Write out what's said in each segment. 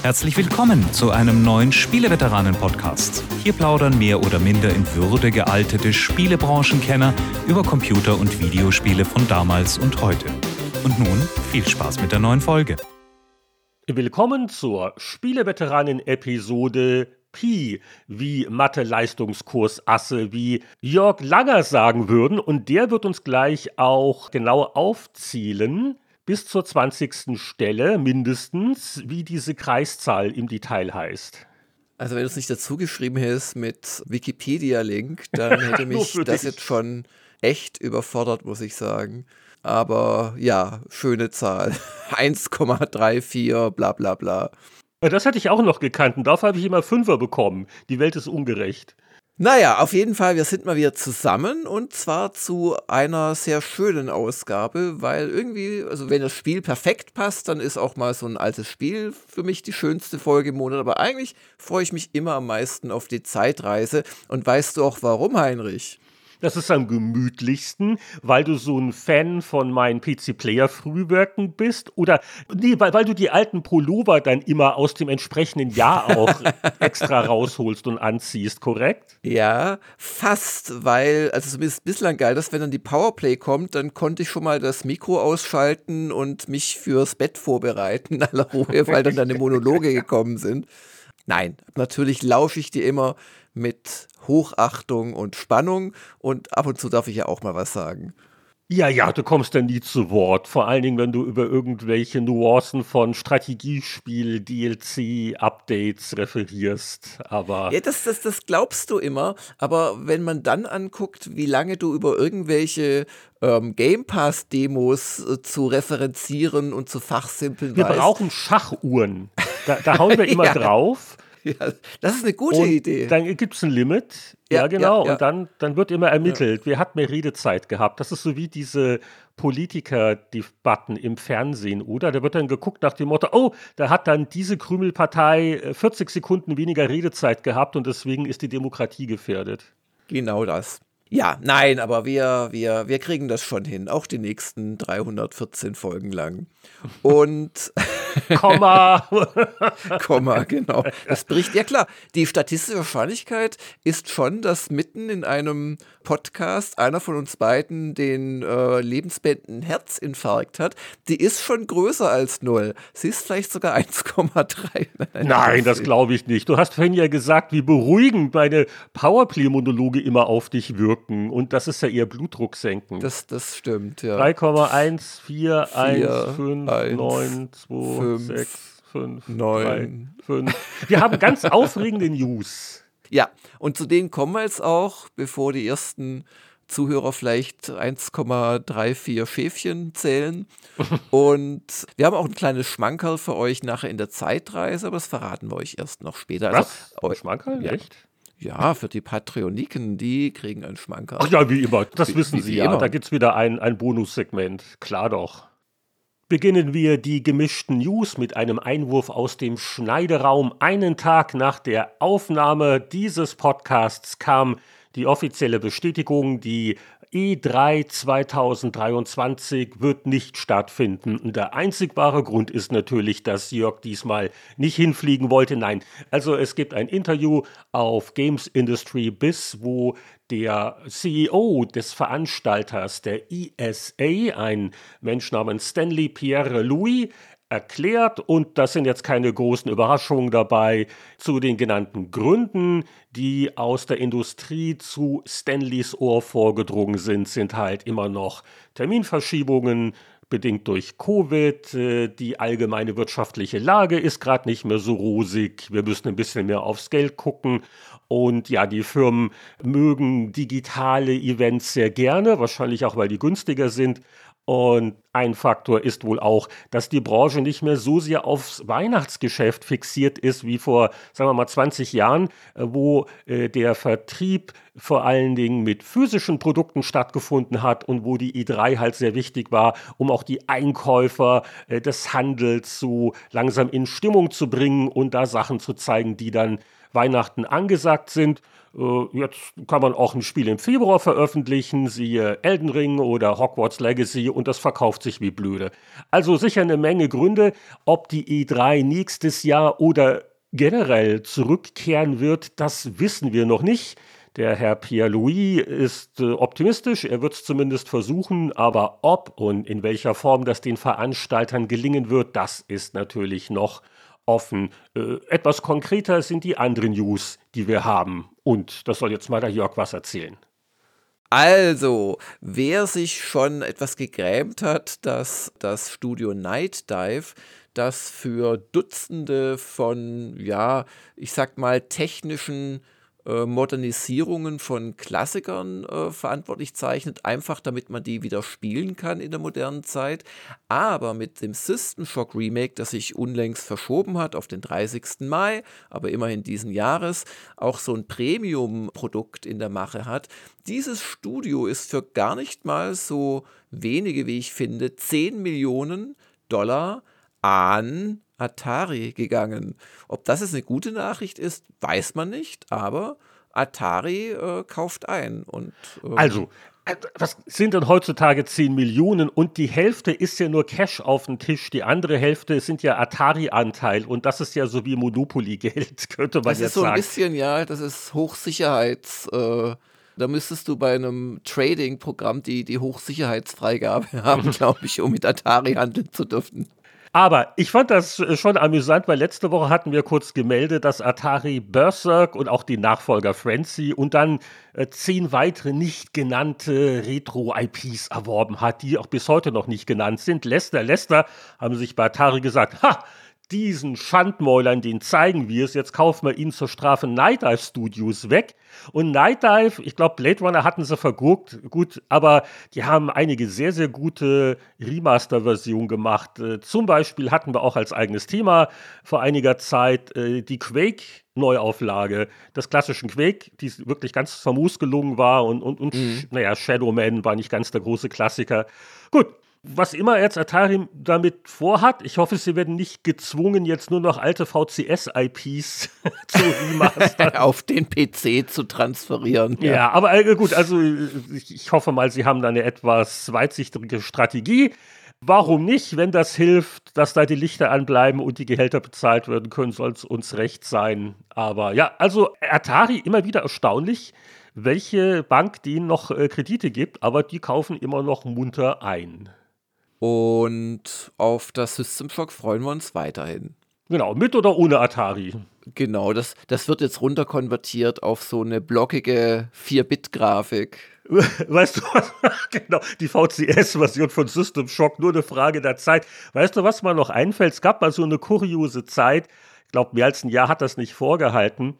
Herzlich willkommen zu einem neuen Spieleveteranen-Podcast. Hier plaudern mehr oder minder in Würde gealtete Spielebranchenkenner über Computer- und Videospiele von damals und heute. Und nun viel Spaß mit der neuen Folge. Willkommen zur Spieleveteranen-Episode Pi, wie Mathe-Leistungskurs-Asse, wie Jörg Langer sagen würden. Und der wird uns gleich auch genau aufzielen, bis zur 20. Stelle mindestens, wie diese Kreiszahl im Detail heißt. Also wenn du es nicht dazu geschrieben hättest mit Wikipedia-Link, dann hätte mich das jetzt schon echt überfordert, muss ich sagen. Aber ja, schöne Zahl. 1,34, bla bla bla. Das hätte ich auch noch gekannt und dafür habe ich immer Fünfer bekommen. Die Welt ist ungerecht. Naja, auf jeden Fall, wir sind mal wieder zusammen und zwar zu einer sehr schönen Ausgabe, weil irgendwie, also wenn das Spiel perfekt passt, dann ist auch mal so ein altes Spiel für mich die schönste Folge im Monat. Aber eigentlich freue ich mich immer am meisten auf die Zeitreise. Und weißt du auch warum, Heinrich? Das ist am gemütlichsten, weil du so ein Fan von meinen PC-Player-Frühwerken bist? Oder, nee, weil, weil du die alten Pullover dann immer aus dem entsprechenden Jahr auch extra rausholst und anziehst, korrekt? Ja, fast, weil, also zumindest bislang geil, dass wenn dann die Powerplay kommt, dann konnte ich schon mal das Mikro ausschalten und mich fürs Bett vorbereiten aller Ruhe, weil dann deine Monologe gekommen sind. Nein, natürlich lausche ich dir immer mit Hochachtung und Spannung und ab und zu darf ich ja auch mal was sagen. Ja, ja, du kommst dann nie zu Wort. Vor allen Dingen, wenn du über irgendwelche Nuancen von Strategiespiel, DLC, Updates referierst. Aber. Ja, das, das, das glaubst du immer. Aber wenn man dann anguckt, wie lange du über irgendwelche ähm, Game Pass-Demos äh, zu referenzieren und zu fachsimpeln Wir weißt. brauchen Schachuhren. Da, da hauen wir immer ja. drauf. Ja, das ist eine gute und Idee. Dann gibt es ein Limit. Ja, ja genau. Ja, und dann, dann wird immer ermittelt, wer hat mehr Redezeit gehabt. Das ist so wie diese Politiker-Debatten im Fernsehen, oder? Da wird dann geguckt nach dem Motto, oh, da hat dann diese Krümelpartei 40 äh, Sekunden weniger Redezeit gehabt und deswegen ist die Demokratie gefährdet. Genau das. Ja, nein, aber wir, wir, wir kriegen das schon hin, auch die nächsten 314 Folgen lang. Und Komma. Komma, genau. Das bricht, ja klar, die statistische Wahrscheinlichkeit ist schon, dass mitten in einem Podcast einer von uns beiden den äh, lebensbeenden Herzinfarkt hat. Die ist schon größer als null. Sie ist vielleicht sogar 1,3. Nein, das glaube ich nicht. Du hast vorhin ja gesagt, wie beruhigend meine Powerplay-Monologe immer auf dich wirken. Und das ist ja eher Blutdruck senken. Das, das stimmt, ja. 3,141592 fünf, sechs, fünf, neun, drei, fünf. Wir haben ganz aufregende News. Ja, und zu denen kommen wir jetzt auch, bevor die ersten Zuhörer vielleicht 1,34 Schäfchen zählen. Und wir haben auch ein kleines Schmankerl für euch nachher in der Zeitreise, aber das verraten wir euch erst noch später. Also, Was? Also, Schmankerl? Ja. Echt? Ja, für die Patreoniken, die kriegen einen Schmankerl. Ach ja, wie immer. Das wie, wissen wie Sie ja. Immer. Da gibt es wieder ein, ein Bonussegment. Klar doch. Beginnen wir die gemischten News mit einem Einwurf aus dem Schneideraum. Einen Tag nach der Aufnahme dieses Podcasts kam die offizielle Bestätigung, die E3 2023 wird nicht stattfinden. Und der einzig wahre Grund ist natürlich, dass Jörg diesmal nicht hinfliegen wollte. Nein, also es gibt ein Interview auf Games Industry Biz, wo der CEO des Veranstalters der ESA, ein Mensch namens Stanley Pierre Louis, erklärt und das sind jetzt keine großen Überraschungen dabei zu den genannten Gründen, die aus der Industrie zu Stanleys Ohr vorgedrungen sind, sind halt immer noch Terminverschiebungen, bedingt durch Covid. Äh, die allgemeine wirtschaftliche Lage ist gerade nicht mehr so rosig. Wir müssen ein bisschen mehr aufs Geld gucken. Und ja, die Firmen mögen digitale Events sehr gerne, wahrscheinlich auch, weil die günstiger sind. Und ein Faktor ist wohl auch, dass die Branche nicht mehr so sehr aufs Weihnachtsgeschäft fixiert ist wie vor, sagen wir mal, 20 Jahren, äh, wo äh, der Vertrieb vor allen Dingen mit physischen Produkten stattgefunden hat und wo die i3 halt sehr wichtig war, um auch die Einkäufer äh, des Handels so langsam in Stimmung zu bringen und da Sachen zu zeigen, die dann Weihnachten angesagt sind. Äh, jetzt kann man auch ein Spiel im Februar veröffentlichen, siehe Elden Ring oder Hogwarts Legacy und das verkauft sich wie blöde. Also sicher eine Menge Gründe, ob die E3 nächstes Jahr oder generell zurückkehren wird, das wissen wir noch nicht. Der Herr Pierre-Louis ist äh, optimistisch, er wird es zumindest versuchen, aber ob und in welcher Form das den Veranstaltern gelingen wird, das ist natürlich noch offen. Äh, etwas konkreter sind die anderen News, die wir haben. Und das soll jetzt mal der Jörg was erzählen. Also, wer sich schon etwas gegrämt hat, dass das Studio Night Dive das für Dutzende von, ja, ich sag mal, technischen äh, Modernisierungen von Klassikern äh, verantwortlich zeichnet, einfach damit man die wieder spielen kann in der modernen Zeit. Aber mit dem System Shock Remake, das sich unlängst verschoben hat auf den 30. Mai, aber immerhin diesen Jahres, auch so ein Premium-Produkt in der Mache hat. Dieses Studio ist für gar nicht mal so wenige, wie ich finde, 10 Millionen Dollar an Atari gegangen. Ob das jetzt eine gute Nachricht ist, weiß man nicht, aber Atari äh, kauft ein. Und, ähm also, äh, was sind denn heutzutage 10 Millionen und die Hälfte ist ja nur Cash auf dem Tisch, die andere Hälfte sind ja Atari-Anteil und das ist ja so wie Monopoly-Geld, könnte man das jetzt sagen. Das ist so ein bisschen, ja, das ist Hochsicherheits... Äh da müsstest du bei einem Trading-Programm die, die Hochsicherheitsfreigabe haben, glaube ich, um mit Atari handeln zu dürfen. Aber ich fand das äh, schon amüsant, weil letzte Woche hatten wir kurz gemeldet, dass Atari Berserk und auch die Nachfolger Frenzy und dann äh, zehn weitere nicht genannte Retro-IPs erworben hat, die auch bis heute noch nicht genannt sind. Lester, Lester haben sich bei Atari gesagt, ha, diesen Schandmäulern, den zeigen wir es, jetzt kaufen wir ihn zur Strafe Night Dive Studios weg. Und Night Dive, ich glaube, Blade Runner hatten sie verguckt, gut, aber die haben einige sehr, sehr gute Remaster-Versionen gemacht. Äh, zum Beispiel hatten wir auch als eigenes Thema vor einiger Zeit äh, die Quake Neuauflage des klassischen Quake, die wirklich ganz famos gelungen war und, und, und mhm. naja, Shadow Man war nicht ganz der große Klassiker. Gut, was immer jetzt Atari damit vorhat, ich hoffe, sie werden nicht gezwungen, jetzt nur noch alte VCS-IPs zu remastern. Auf den PC zu transferieren. Ja, ja aber äh, gut, also ich, ich hoffe mal, sie haben da eine etwas weitsichtige Strategie. Warum nicht? Wenn das hilft, dass da die Lichter anbleiben und die Gehälter bezahlt werden können, soll es uns recht sein. Aber ja, also Atari immer wieder erstaunlich, welche Bank denen noch äh, Kredite gibt, aber die kaufen immer noch munter ein. Und auf das System Shock freuen wir uns weiterhin. Genau, mit oder ohne Atari. Genau, das, das wird jetzt runterkonvertiert auf so eine blockige 4-Bit-Grafik. Weißt du was? genau, die VCS-Version von System Shock, nur eine Frage der Zeit. Weißt du, was mir noch einfällt? Es gab mal so eine kuriose Zeit, ich glaube, mehr als ein Jahr hat das nicht vorgehalten.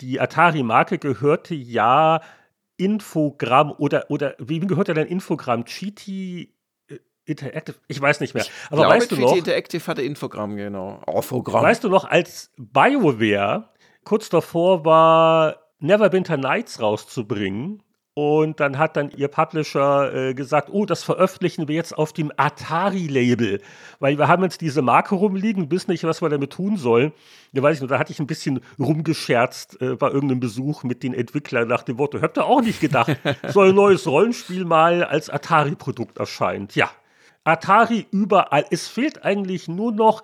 Die Atari-Marke gehörte ja Infogramm oder, oder wem gehört denn Infogramm? Cheaty Interactive, ich weiß nicht mehr. Aber glaube, weißt du noch? Interactive hatte Infogramm, genau. Infogramm. Weißt du noch, als BioWare kurz davor war, Neverwinter Nights rauszubringen, und dann hat dann ihr Publisher äh, gesagt, oh, das veröffentlichen wir jetzt auf dem Atari-Label, weil wir haben jetzt diese Marke rumliegen, wissen nicht, was wir damit tun sollen. Da weiß ich nur, da hatte ich ein bisschen rumgescherzt äh, bei irgendeinem Besuch mit den Entwicklern nach dem Wort, habt ihr auch nicht gedacht, so ein neues Rollenspiel mal als Atari-Produkt erscheint. Ja, Atari überall. Es fehlt eigentlich nur noch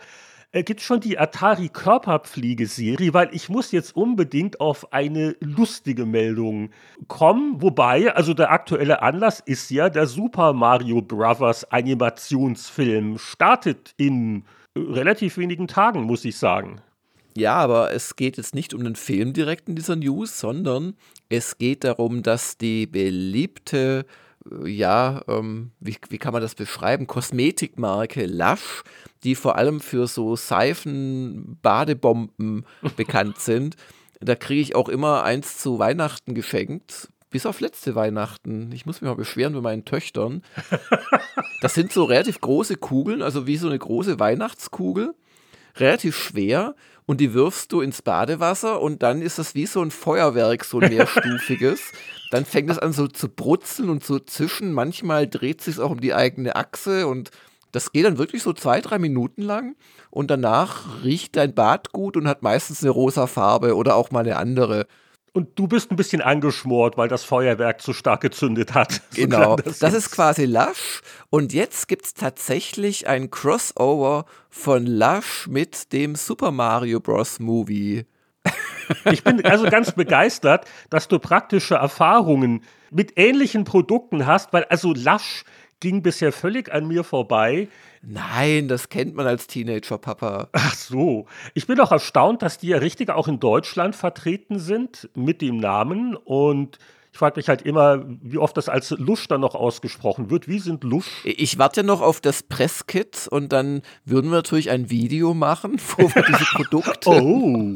äh, gibt schon die Atari Körperpflegeserie, weil ich muss jetzt unbedingt auf eine lustige Meldung kommen. Wobei, also der aktuelle Anlass ist ja, der Super Mario Bros. Animationsfilm startet in relativ wenigen Tagen, muss ich sagen. Ja, aber es geht jetzt nicht um den Film direkt in dieser News, sondern es geht darum, dass die beliebte ja, ähm, wie, wie kann man das beschreiben? Kosmetikmarke Lush, die vor allem für so Seifen, Badebomben bekannt sind. Da kriege ich auch immer eins zu Weihnachten geschenkt. Bis auf letzte Weihnachten. Ich muss mich mal beschweren bei meinen Töchtern. Das sind so relativ große Kugeln, also wie so eine große Weihnachtskugel. Relativ schwer und die wirfst du ins Badewasser und dann ist das wie so ein Feuerwerk, so ein mehrstufiges. Dann fängt es an so zu brutzeln und zu zischen. Manchmal dreht sich auch um die eigene Achse und Das geht dann wirklich so zwei, drei Minuten lang und danach riecht dein Bad gut und hat meistens eine rosa Farbe oder auch mal eine andere. Und du bist ein bisschen angeschmort, weil das Feuerwerk zu stark gezündet hat. Genau, das, das ist quasi Lush. Und jetzt gibt es tatsächlich ein Crossover von Lush mit dem Super Mario Bros. Movie. Ich bin also ganz begeistert, dass du praktische Erfahrungen mit ähnlichen Produkten hast, weil also Lush ging bisher völlig an mir vorbei. Nein, das kennt man als Teenager-Papa. Ach so. Ich bin auch erstaunt, dass die ja richtig auch in Deutschland vertreten sind mit dem Namen. Und ich frage mich halt immer, wie oft das als Lusch dann noch ausgesprochen wird. Wie sind Lusch? Ich warte ja noch auf das Presskit und dann würden wir natürlich ein Video machen, wo wir diese Produkte. oh.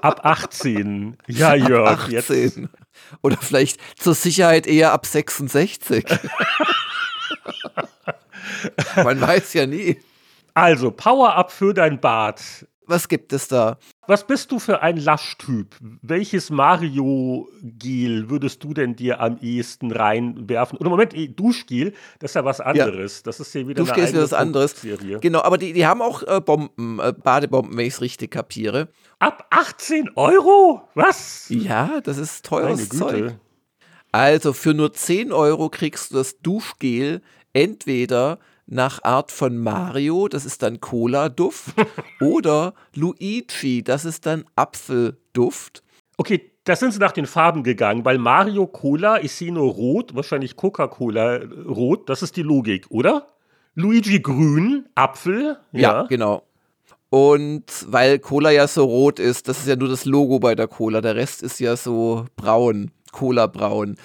Ab 18. Ja, Jörg. Ab 18. Jetzt. Oder vielleicht zur Sicherheit eher ab 66. Man weiß ja nie. Also, Power-Up für dein Bad. Was gibt es da? Was bist du für ein Laschtyp? Welches Mario-Gel würdest du denn dir am ehesten reinwerfen? Oder Moment, eh, Duschgel, das ist ja was anderes. Ja. Das ist ja wieder Duschgel eine ist was anderes. Genau, aber die, die haben auch äh, Bomben, äh, Badebomben, wenn ich es richtig kapiere. Ab 18 Euro? Was? Ja, das ist teures Zeug. Also für nur 10 Euro kriegst du das Duschgel entweder nach Art von Mario, das ist dann Cola-Duft, oder Luigi, das ist dann Apfelduft. Okay, da sind sie nach den Farben gegangen, weil Mario Cola, ich sehe nur rot, wahrscheinlich Coca-Cola äh, rot, das ist die Logik, oder? Luigi grün, Apfel. Ja, ja genau. Und weil Cola ja so rot ist, das ist ja nur das Logo bei der Cola, der Rest ist ja so braun, Cola braun.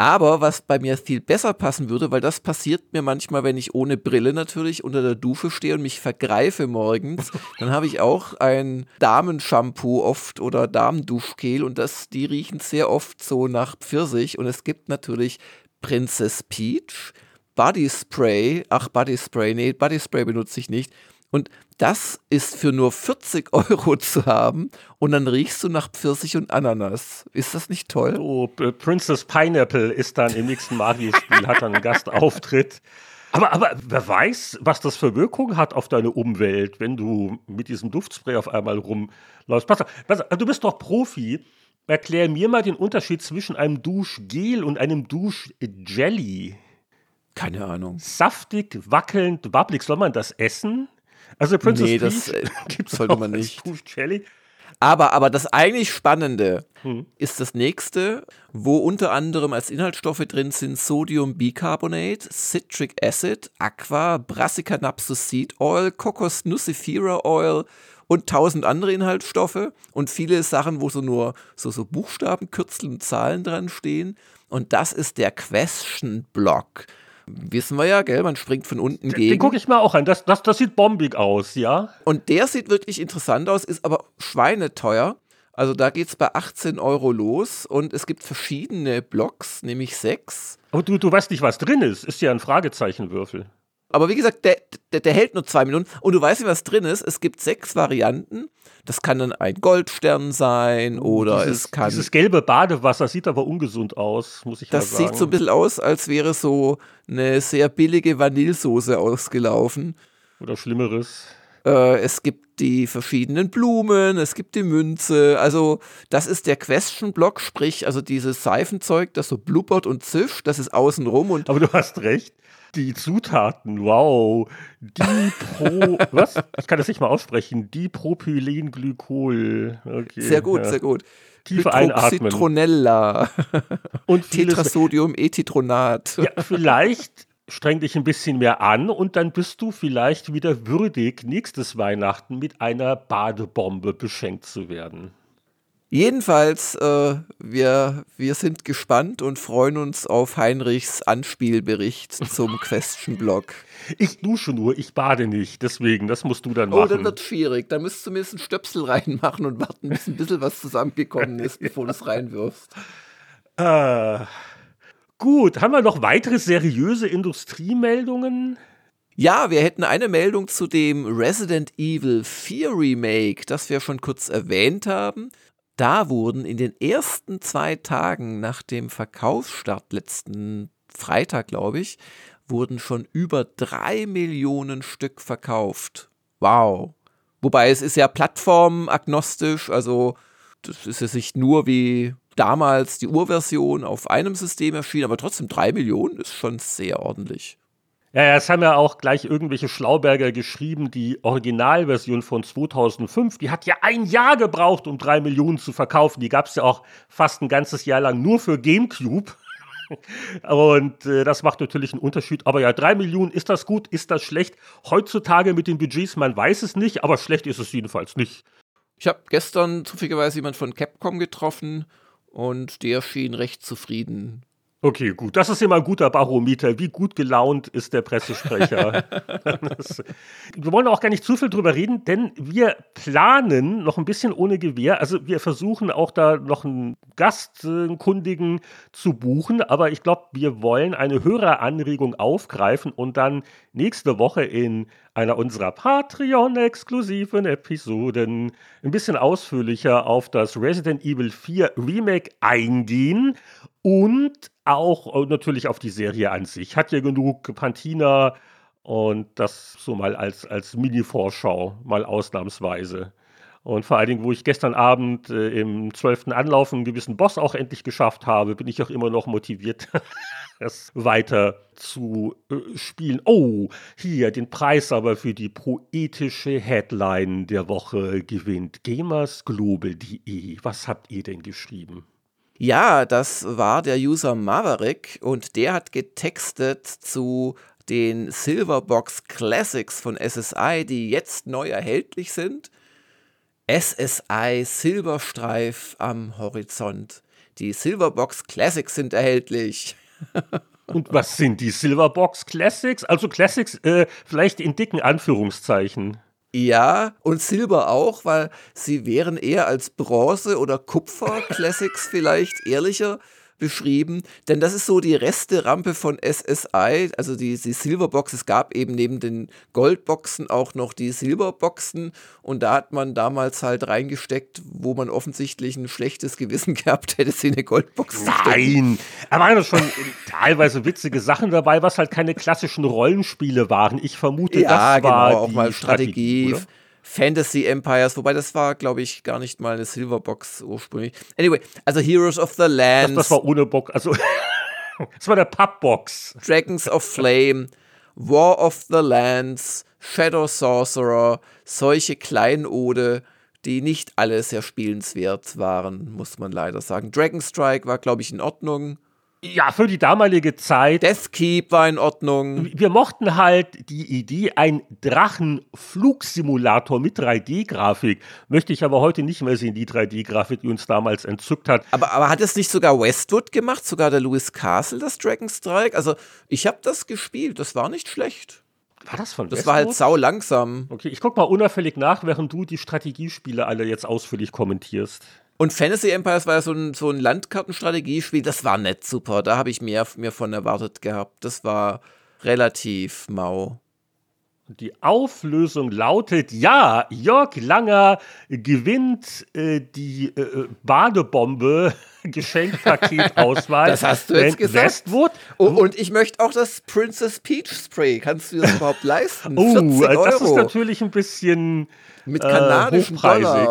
Aber was bei mir viel besser passen würde, weil das passiert mir manchmal, wenn ich ohne Brille natürlich unter der Dusche stehe und mich vergreife morgens, dann habe ich auch ein Damenshampoo oft oder Damenduschgel und das, die riechen sehr oft so nach Pfirsich. Und es gibt natürlich Princess Peach, Body Spray, ach Body Spray, nee, Body Spray benutze ich nicht und das ist für nur 40 Euro zu haben und dann riechst du nach Pfirsich und Ananas. Ist das nicht toll? Oh, Princess Pineapple ist dann im nächsten Mario-Spiel, hat dann einen Gastauftritt. Aber, aber wer weiß, was das für Wirkung hat auf deine Umwelt, wenn du mit diesem Duftspray auf einmal rumläufst. Pass, pass, du bist doch Profi. Erklär mir mal den Unterschied zwischen einem Duschgel und einem Duschjelly. Keine Ahnung. Saftig, wackelnd, wabbelig. Soll man das essen? Also Princess nee, das äh, sollte man nicht. Aber, aber das eigentlich Spannende hm. ist das nächste, wo unter anderem als Inhaltsstoffe drin sind Sodiumbicarbonate, Citric Acid, Aqua, Brassica Napsus Seed Oil, Cocos Nucifera Oil und tausend andere Inhaltsstoffe und viele Sachen, wo so nur so, so Buchstaben, Kürzel und Zahlen dran stehen. Und das ist der Question Block wissen wir ja, gell? Man springt von unten gegen. Den gucke ich mir auch an. Das, das, das sieht bombig aus, ja. Und der sieht wirklich interessant aus, ist aber schweineteuer. Also da geht es bei 18 Euro los und es gibt verschiedene Blocks, nämlich sechs. Aber du, du weißt nicht, was drin ist. Ist ja ein Fragezeichenwürfel. Aber wie gesagt, der, der, der, hält nur zwei Minuten und du weißt nicht, was drin ist. Es gibt sechs Varianten. Das kann dann ein Goldstern sein oh, oder dieses, es kann. Dieses gelbe Badewasser sieht aber ungesund aus, muss ich das sagen. Das sieht so ein bisschen aus, als wäre so eine sehr billige Vanillesoße ausgelaufen. Oder Schlimmeres. Äh, es gibt die verschiedenen Blumen, es gibt die Münze. Also, das ist der Question-Block, sprich, also dieses Seifenzeug, das so blubbert und zischt, das ist außenrum. Und aber du hast recht die Zutaten, wow. Dipro, was? Ich kann das nicht mal aussprechen. Dipropylenglykol. Okay, sehr gut, ja. sehr gut. Tief einatmen. Citronella. Und Tetrasodium Etitronat. Ja, vielleicht streng dich ein bisschen mehr an und dann bist du vielleicht wieder würdig, nächstes Weihnachten mit einer Badebombe beschenkt zu werden. Jedenfalls, äh, wir, wir sind gespannt und freuen uns auf Heinrichs Anspielbericht zum Question-Blog. Ich dusche nur, ich bade nicht, deswegen, das musst du dann machen. Oh, dann wird schwierig. Da müsstest du mir ein Stöpsel reinmachen und warten, bis ein bisschen was zusammengekommen ist, bevor du es reinwirfst. Äh, gut, haben wir noch weitere seriöse Industriemeldungen? Ja, wir hätten eine Meldung zu dem Resident Evil 4 Remake, das wir schon kurz erwähnt haben. Da wurden in den ersten zwei Tagen nach dem Verkaufsstart letzten Freitag, glaube ich, wurden schon über drei Millionen Stück verkauft. Wow. Wobei es ist ja plattformagnostisch, also das ist ja nicht nur wie damals die Urversion auf einem System erschienen, aber trotzdem drei Millionen ist schon sehr ordentlich. Ja, es haben ja auch gleich irgendwelche Schlauberger geschrieben, die Originalversion von 2005, die hat ja ein Jahr gebraucht, um drei Millionen zu verkaufen. Die gab es ja auch fast ein ganzes Jahr lang nur für GameCube. Und äh, das macht natürlich einen Unterschied. Aber ja, drei Millionen, ist das gut, ist das schlecht? Heutzutage mit den Budgets, man weiß es nicht, aber schlecht ist es jedenfalls nicht. Ich habe gestern zufälligerweise jemand von Capcom getroffen und der schien recht zufrieden Okay, gut. Das ist immer ein guter Barometer. Wie gut gelaunt ist der Pressesprecher? das, wir wollen auch gar nicht zu viel drüber reden, denn wir planen noch ein bisschen ohne Gewehr. Also wir versuchen auch da noch einen Gastkundigen zu buchen, aber ich glaube, wir wollen eine Höreranregung aufgreifen und dann nächste Woche in einer unserer Patreon-exklusiven Episoden ein bisschen ausführlicher auf das Resident Evil 4 Remake eingehen und auch äh, natürlich auf die Serie an sich. Hat ja genug Pantina und das so mal als, als Mini-Vorschau, mal ausnahmsweise. Und vor allen Dingen, wo ich gestern Abend äh, im zwölften Anlauf einen gewissen Boss auch endlich geschafft habe, bin ich auch immer noch motiviert, es weiter zu äh, spielen. Oh, hier den Preis aber für die poetische Headline der Woche gewinnt gamersglobal.de. Was habt ihr denn geschrieben? Ja, das war der User Maverick und der hat getextet zu den Silverbox Classics von SSI, die jetzt neu erhältlich sind. SSI Silberstreif am Horizont. Die Silverbox Classics sind erhältlich. Und was sind die Silverbox Classics? Also Classics äh, vielleicht in dicken Anführungszeichen. Ja, und Silber auch, weil sie wären eher als Bronze oder Kupfer Classics vielleicht ehrlicher beschrieben, denn das ist so die Resterampe von SSI, also die, die Silverbox. Es gab eben neben den Goldboxen auch noch die Silberboxen und da hat man damals halt reingesteckt, wo man offensichtlich ein schlechtes Gewissen gehabt hätte, sie eine Goldbox Nein, da waren schon teilweise witzige Sachen dabei, was halt keine klassischen Rollenspiele waren. Ich vermute, ja, das war genau, auch mal Strategie. Strategie Fantasy Empires, wobei das war, glaube ich, gar nicht mal eine Silverbox ursprünglich. Anyway, also Heroes of the Land. Das, das war ohne Box, also das war der Pappbox. Dragons of Flame, War of the Lands, Shadow Sorcerer, solche Kleinode, die nicht alle sehr spielenswert waren, muss man leider sagen. Dragon Strike war, glaube ich, in Ordnung. Ja, für die damalige Zeit. Deathkeep war in Ordnung. Wir mochten halt die Idee, ein Drachenflugsimulator mit 3D-Grafik. Möchte ich aber heute nicht mehr sehen, die 3D-Grafik, die uns damals entzückt hat. Aber, aber hat es nicht sogar Westwood gemacht, sogar der Lewis Castle, das Dragon Strike? Also, ich habe das gespielt, das war nicht schlecht. War das von Das Westwood? war halt sau langsam. Okay, ich guck mal unauffällig nach, während du die Strategiespiele alle jetzt ausführlich kommentierst. Und Fantasy Empires war ja so ein, so ein Landkartenstrategiespiel, das war nicht super. Da habe ich mehr mir von erwartet gehabt. Das war relativ mau. Die Auflösung lautet: Ja, Jörg Langer gewinnt äh, die äh, Badebombe Geschenkpaketauswahl. das hast du jetzt gesagt. Westwood. Oh, und ich möchte auch das Princess Peach Spray. Kannst du das überhaupt leisten? Oh, das ist natürlich ein bisschen mit kanadischen äh, Dollar.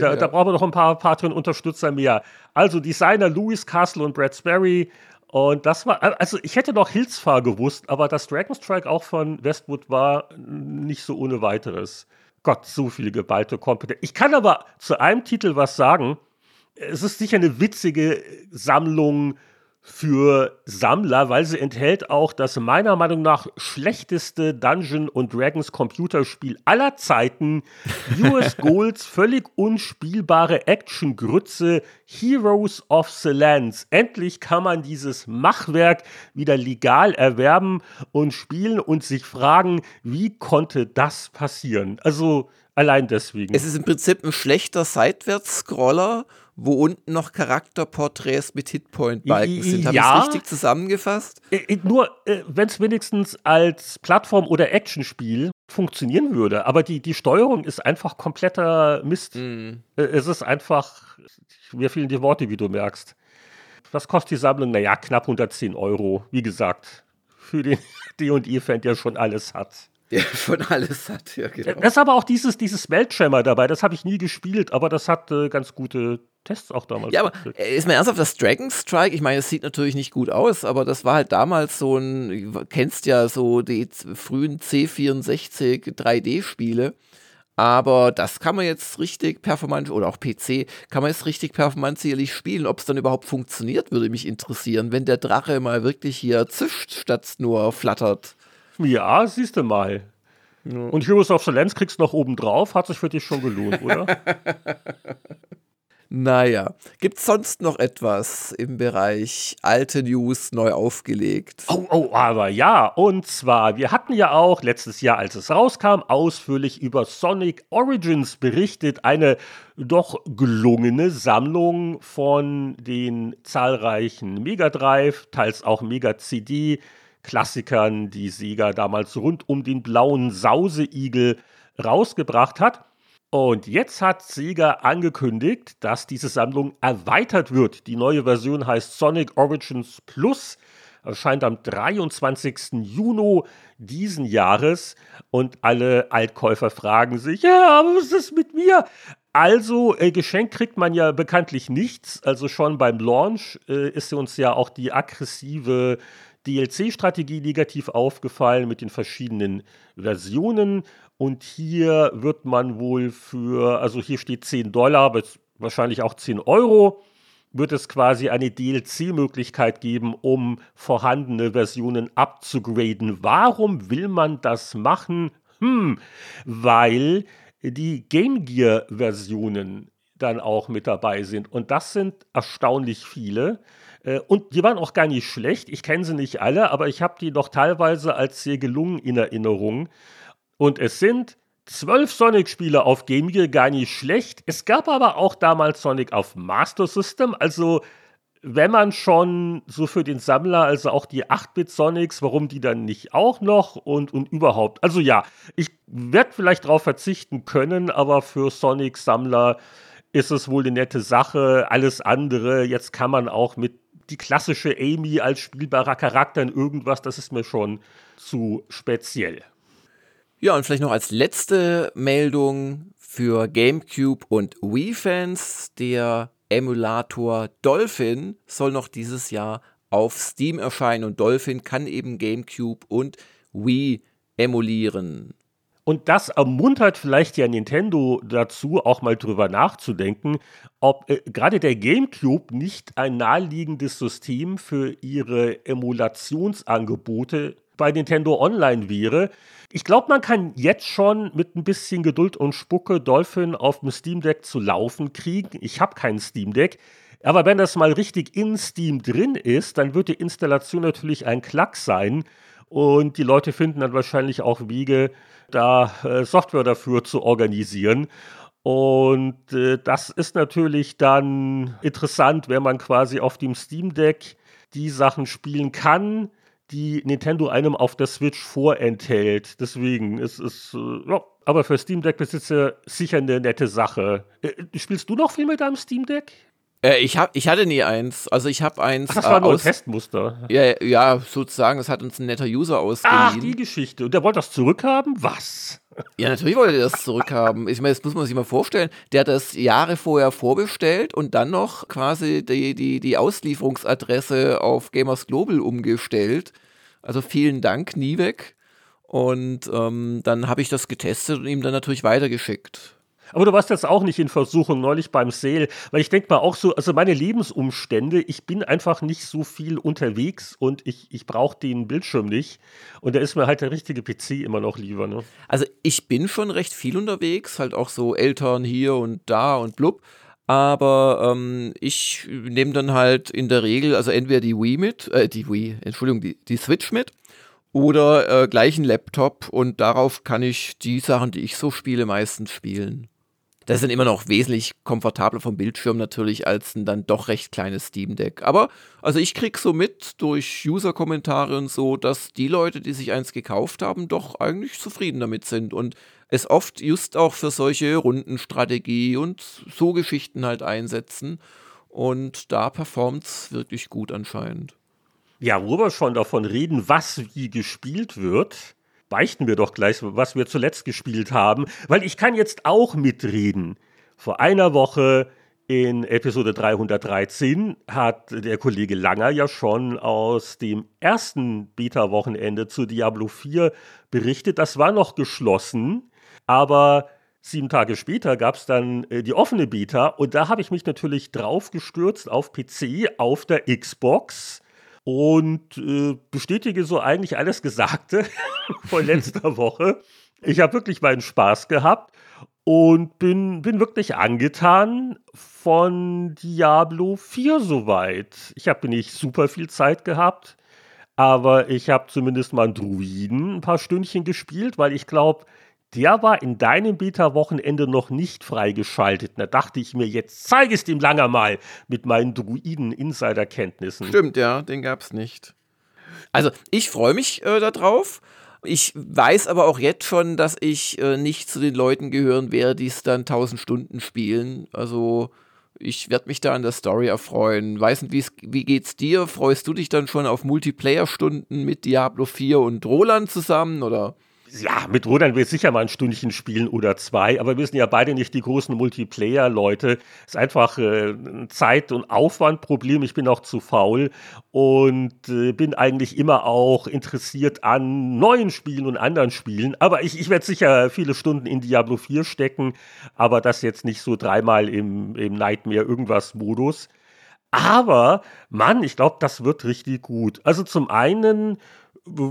Da, ja. da brauchen wir noch ein paar Patreon-Unterstützer mehr. Also Designer Louis Castle und Brad Sperry. Und das war, also ich hätte noch Hilsfar gewusst, aber das Dragon Strike auch von Westwood war nicht so ohne weiteres. Gott, so viel geballte Kompetenz. Ich kann aber zu einem Titel was sagen. Es ist sicher eine witzige Sammlung für Sammler, weil sie enthält auch das meiner Meinung nach schlechteste Dungeon und Dragons Computerspiel aller Zeiten. US Golds völlig unspielbare Action-Grütze Heroes of the Lands. Endlich kann man dieses Machwerk wieder legal erwerben und spielen und sich fragen, wie konnte das passieren? Also allein deswegen. Es ist im Prinzip ein schlechter Seitwärts-Scroller wo unten noch Charakterporträts mit Hitpoint-Balken sind. Habe ja, ich richtig zusammengefasst? Äh, äh, nur, äh, wenn es wenigstens als Plattform- oder Actionspiel funktionieren würde. Aber die, die Steuerung ist einfach kompletter Mist. Mm. Es ist einfach, mir fehlen die Worte, wie du merkst. Was kostet die Sammlung? Naja, knapp 110 Euro. Wie gesagt, für den D&E-Fan, der schon alles hat. Der schon alles hat, ja genau. Das ist aber auch dieses, dieses Meltschammer dabei, das habe ich nie gespielt, aber das hat äh, ganz gute Tests auch damals. Ja, aber ist mir ernsthaft, das Dragon Strike, ich meine, es sieht natürlich nicht gut aus, aber das war halt damals so ein, du kennst ja so die frühen C64 3D-Spiele. Aber das kann man jetzt richtig performant oder auch PC kann man jetzt richtig performant sicherlich spielen. Ob es dann überhaupt funktioniert, würde mich interessieren, wenn der Drache mal wirklich hier zischt, statt nur flattert. Ja, siehst du mal. Ja. Und Heroes of the Lens kriegst du noch oben drauf, hat sich für dich schon gelohnt, oder? Naja, gibt es sonst noch etwas im Bereich alte News neu aufgelegt? Oh, oh, aber ja. Und zwar, wir hatten ja auch letztes Jahr, als es rauskam, ausführlich über Sonic Origins berichtet. Eine doch gelungene Sammlung von den zahlreichen Mega Drive, teils auch Mega CD. Klassikern, die Sega damals rund um den blauen Sauseigel rausgebracht hat. Und jetzt hat Sega angekündigt, dass diese Sammlung erweitert wird. Die neue Version heißt Sonic Origins Plus, erscheint am 23. Juni diesen Jahres. Und alle Altkäufer fragen sich, ja, was ist mit mir? Also, äh, geschenkt kriegt man ja bekanntlich nichts. Also schon beim Launch äh, ist uns ja auch die aggressive DLC-Strategie negativ aufgefallen mit den verschiedenen Versionen. Und hier wird man wohl für, also hier steht 10 Dollar, aber wahrscheinlich auch 10 Euro, wird es quasi eine DLC-Möglichkeit geben, um vorhandene Versionen abzugraden. Warum will man das machen? Hm, weil die Game Gear-Versionen dann auch mit dabei sind. Und das sind erstaunlich viele. Äh, und die waren auch gar nicht schlecht. Ich kenne sie nicht alle, aber ich habe die doch teilweise als sehr gelungen in Erinnerung. Und es sind zwölf Sonic-Spiele auf Game Gear gar nicht schlecht. Es gab aber auch damals Sonic auf Master System. Also, wenn man schon so für den Sammler, also auch die 8-Bit-Sonics, warum die dann nicht auch noch und, und überhaupt. Also ja, ich werde vielleicht darauf verzichten können, aber für Sonic-Sammler ist es wohl eine nette Sache. Alles andere, jetzt kann man auch mit die klassische Amy als spielbarer Charakter in irgendwas, das ist mir schon zu speziell. Ja, und vielleicht noch als letzte Meldung für GameCube und Wii-Fans. Der Emulator Dolphin soll noch dieses Jahr auf Steam erscheinen und Dolphin kann eben GameCube und Wii emulieren. Und das ermuntert vielleicht ja Nintendo dazu, auch mal drüber nachzudenken, ob äh, gerade der GameCube nicht ein naheliegendes System für ihre Emulationsangebote bei Nintendo Online wäre. Ich glaube, man kann jetzt schon mit ein bisschen Geduld und Spucke Dolphin auf dem Steam Deck zu laufen kriegen. Ich habe kein Steam Deck. Aber wenn das mal richtig in Steam drin ist, dann wird die Installation natürlich ein Klack sein. Und die Leute finden dann wahrscheinlich auch Wege, da äh, Software dafür zu organisieren. Und äh, das ist natürlich dann interessant, wenn man quasi auf dem Steam Deck die Sachen spielen kann, die Nintendo einem auf der Switch vorenthält. Deswegen ist es, äh, ja, aber für Steam Deck Besitzer sicher eine nette Sache. Äh, spielst du noch viel mit deinem Steam Deck? Äh, ich, hab, ich hatte nie eins. Also ich habe eins. Ach, das war äh, nur ein Testmuster. Ja, ja, sozusagen. Das hat uns ein netter User ausgeliehen. Ach, die Geschichte. Und der wollte das zurückhaben? Was? Ja, natürlich wollte er das zurückhaben. Ich meine, das muss man sich mal vorstellen. Der hat das Jahre vorher vorbestellt und dann noch quasi die, die, die Auslieferungsadresse auf Gamers Global umgestellt. Also vielen Dank, nie weg. Und ähm, dann habe ich das getestet und ihm dann natürlich weitergeschickt. Aber du warst jetzt auch nicht in Versuchung neulich beim Sale, weil ich denke mal auch so, also meine Lebensumstände, ich bin einfach nicht so viel unterwegs und ich, ich brauche den Bildschirm nicht. Und da ist mir halt der richtige PC immer noch lieber. Ne? Also ich bin schon recht viel unterwegs, halt auch so Eltern hier und da und blub. Aber ähm, ich nehme dann halt in der Regel, also entweder die Wii mit, äh, die Wii, Entschuldigung, die, die Switch mit oder äh, gleich einen Laptop und darauf kann ich die Sachen, die ich so spiele, meistens spielen. Das ist dann immer noch wesentlich komfortabler vom Bildschirm natürlich als ein dann doch recht kleines Steam Deck. Aber also ich krieg so mit durch User-Kommentare und so, dass die Leute, die sich eins gekauft haben, doch eigentlich zufrieden damit sind und es oft just auch für solche Rundenstrategie und so Geschichten halt einsetzen. Und da performt es wirklich gut anscheinend. Ja, wo wir schon davon reden, was wie gespielt wird, beichten wir doch gleich, was wir zuletzt gespielt haben, weil ich kann jetzt auch mitreden. Vor einer Woche in Episode 313 hat der Kollege Langer ja schon aus dem ersten Beta-Wochenende zu Diablo 4 berichtet. Das war noch geschlossen, aber sieben Tage später gab es dann äh, die offene Beta und da habe ich mich natürlich drauf gestürzt auf PC, auf der Xbox und äh, bestätige so eigentlich alles Gesagte von letzter Woche. Ich habe wirklich meinen Spaß gehabt und bin, bin wirklich angetan von Diablo 4 soweit. Ich habe nicht super viel Zeit gehabt, aber ich habe zumindest mal einen Druiden ein paar Stündchen gespielt, weil ich glaube, der war in deinem Beta-Wochenende noch nicht freigeschaltet. Da dachte ich mir, jetzt zeige es dem Langer mal mit meinen Druiden-Insider-Kenntnissen. Stimmt, ja, den gab es nicht. Also, ich freue mich äh, darauf. Ich weiß aber auch jetzt schon, dass ich äh, nicht zu den Leuten gehören werde, die es dann 1000 Stunden spielen. Also ich werde mich da an der Story erfreuen. Weiß nicht, wie geht's dir? Freust du dich dann schon auf Multiplayer-Stunden mit Diablo 4 und Roland zusammen oder? Ja, mit Rodan will sicher mal ein Stündchen spielen oder zwei, aber wir sind ja beide nicht die großen Multiplayer-Leute. Ist einfach äh, ein Zeit- und Aufwandproblem. Ich bin auch zu faul und äh, bin eigentlich immer auch interessiert an neuen Spielen und anderen Spielen. Aber ich, ich werde sicher viele Stunden in Diablo 4 stecken, aber das jetzt nicht so dreimal im, im Nightmare irgendwas Modus. Aber, Mann, ich glaube, das wird richtig gut. Also zum einen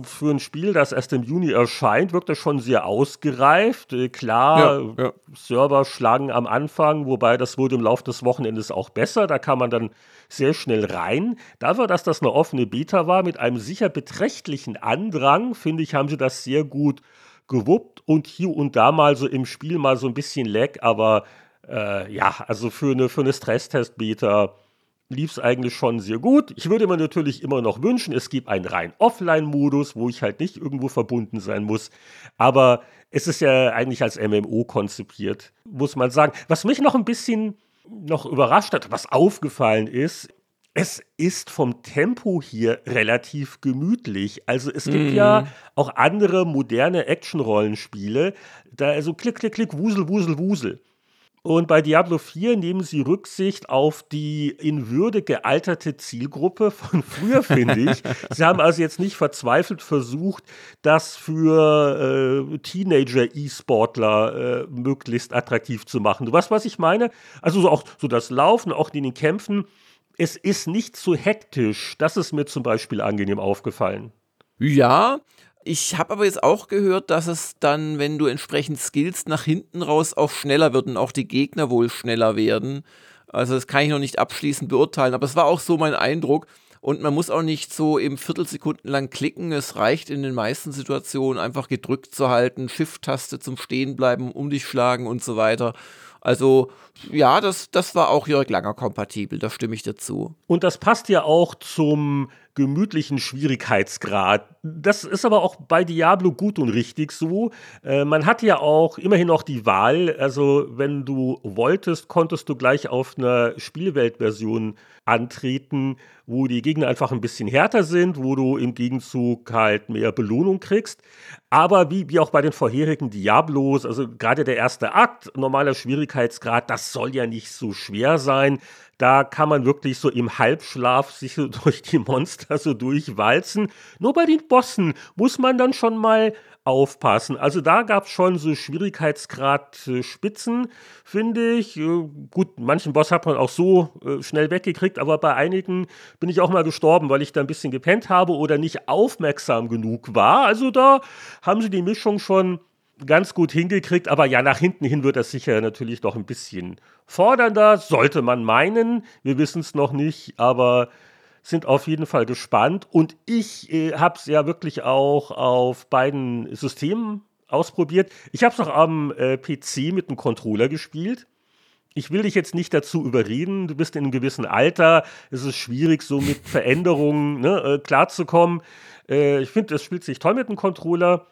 für ein Spiel, das erst im Juni erscheint, wirkt das schon sehr ausgereift. Äh, klar, ja, ja. Server schlagen am Anfang, wobei das wurde im Laufe des Wochenendes auch besser. Da kann man dann sehr schnell rein. Dafür, dass das eine offene Beta war, mit einem sicher beträchtlichen Andrang, finde ich, haben sie das sehr gut gewuppt und hier und da mal so im Spiel mal so ein bisschen Lag, aber äh, ja, also für eine, für eine Stresstest-Beta lief es eigentlich schon sehr gut. Ich würde mir natürlich immer noch wünschen, es gibt einen rein Offline-Modus, wo ich halt nicht irgendwo verbunden sein muss. Aber es ist ja eigentlich als MMO konzipiert, muss man sagen. Was mich noch ein bisschen noch überrascht hat, was aufgefallen ist, es ist vom Tempo hier relativ gemütlich. Also es gibt mm. ja auch andere moderne Action-Rollenspiele, da also klick, klick, klick, wusel, wusel, wusel. Und bei Diablo 4 nehmen sie Rücksicht auf die in Würde gealterte Zielgruppe von früher, finde ich. sie haben also jetzt nicht verzweifelt versucht, das für äh, Teenager-E-Sportler äh, möglichst attraktiv zu machen. Du weißt, was ich meine? Also so auch so das Laufen, auch in den Kämpfen. Es ist nicht so hektisch. Das ist mir zum Beispiel angenehm aufgefallen. Ja, ich habe aber jetzt auch gehört, dass es dann, wenn du entsprechend skillst, nach hinten raus auch schneller wird und auch die Gegner wohl schneller werden. Also das kann ich noch nicht abschließend beurteilen, aber es war auch so mein Eindruck. Und man muss auch nicht so eben Viertelsekunden lang klicken. Es reicht in den meisten Situationen einfach gedrückt zu halten, Shift-Taste zum Stehenbleiben, um dich schlagen und so weiter. Also ja, das, das war auch Jörg Langer kompatibel, da stimme ich dazu. Und das passt ja auch zum gemütlichen Schwierigkeitsgrad. Das ist aber auch bei Diablo gut und richtig so. Äh, man hat ja auch immerhin noch die Wahl. Also, wenn du wolltest, konntest du gleich auf einer Spielweltversion antreten, wo die Gegner einfach ein bisschen härter sind, wo du im Gegenzug halt mehr Belohnung kriegst. Aber wie, wie auch bei den vorherigen Diablos, also gerade der erste Akt, normaler Schwierigkeitsgrad, das soll ja nicht so schwer sein. Da kann man wirklich so im Halbschlaf sich so durch die Monster so durchwalzen. Nur bei den Bossen muss man dann schon mal aufpassen. Also da gab es schon so Schwierigkeitsgrad-Spitzen, finde ich. Äh, gut, manchen Boss hat man auch so äh, schnell weggekriegt, aber bei einigen bin ich auch mal gestorben, weil ich da ein bisschen gepennt habe oder nicht aufmerksam genug war. Also da haben sie die Mischung schon ganz gut hingekriegt, aber ja, nach hinten hin wird das sicher natürlich doch ein bisschen fordernder, sollte man meinen. Wir wissen es noch nicht, aber sind auf jeden Fall gespannt. Und ich äh, habe es ja wirklich auch auf beiden Systemen ausprobiert. Ich habe es auch am äh, PC mit einem Controller gespielt. Ich will dich jetzt nicht dazu überreden. Du bist in einem gewissen Alter. Es ist schwierig, so mit Veränderungen ne, äh, klarzukommen. Äh, ich finde, es spielt sich toll mit dem Controller.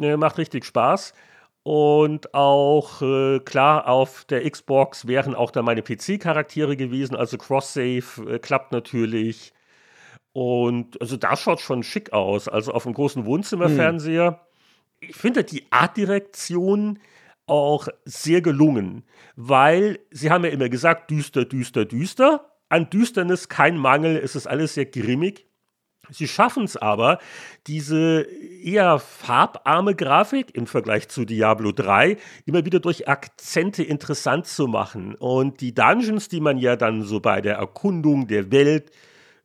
Äh, macht richtig Spaß. Und auch äh, klar, auf der Xbox wären auch da meine PC-Charaktere gewesen, also Cross-Save äh, klappt natürlich. Und also das schaut schon schick aus. Also auf dem großen Wohnzimmerfernseher. Hm. Ich finde die Artdirektion auch sehr gelungen, weil sie haben ja immer gesagt, düster, düster, düster. An Düsternis kein Mangel, es ist alles sehr grimmig. Sie schaffen es aber, diese eher farbarme Grafik im Vergleich zu Diablo 3 immer wieder durch Akzente interessant zu machen. Und die Dungeons, die man ja dann so bei der Erkundung der Welt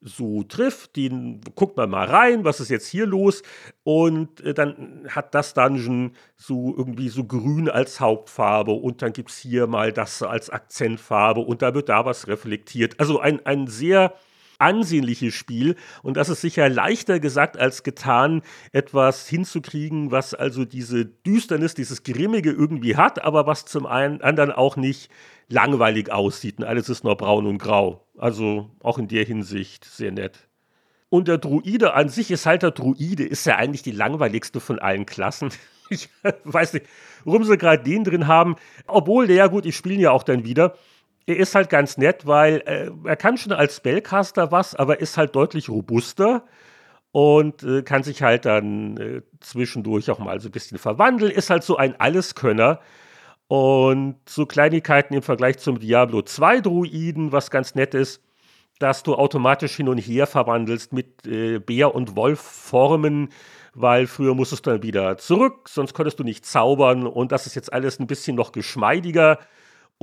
so trifft, den guckt man mal rein, was ist jetzt hier los und äh, dann hat das Dungeon so irgendwie so grün als Hauptfarbe und dann gibt es hier mal das als Akzentfarbe und da wird da was reflektiert. Also ein, ein sehr ansehnliches Spiel und das ist sicher leichter gesagt als getan, etwas hinzukriegen, was also diese Düsternis, dieses Grimmige irgendwie hat, aber was zum einen, anderen auch nicht langweilig aussieht und alles ist nur braun und grau. Also auch in der Hinsicht sehr nett. Und der Druide an sich ist halt der Druide, ist ja eigentlich die langweiligste von allen Klassen. Ich weiß nicht, warum sie gerade den drin haben. Obwohl, ja gut, ich spiele ja auch dann wieder. Er ist halt ganz nett, weil äh, er kann schon als Spellcaster was, aber ist halt deutlich robuster und äh, kann sich halt dann äh, zwischendurch auch mal so ein bisschen verwandeln. Ist halt so ein Alleskönner. Und so Kleinigkeiten im Vergleich zum Diablo 2 Druiden, was ganz nett ist, dass du automatisch hin und her verwandelst mit äh, Bär- und Wolf-Formen, weil früher musstest du dann wieder zurück, sonst konntest du nicht zaubern und das ist jetzt alles ein bisschen noch geschmeidiger.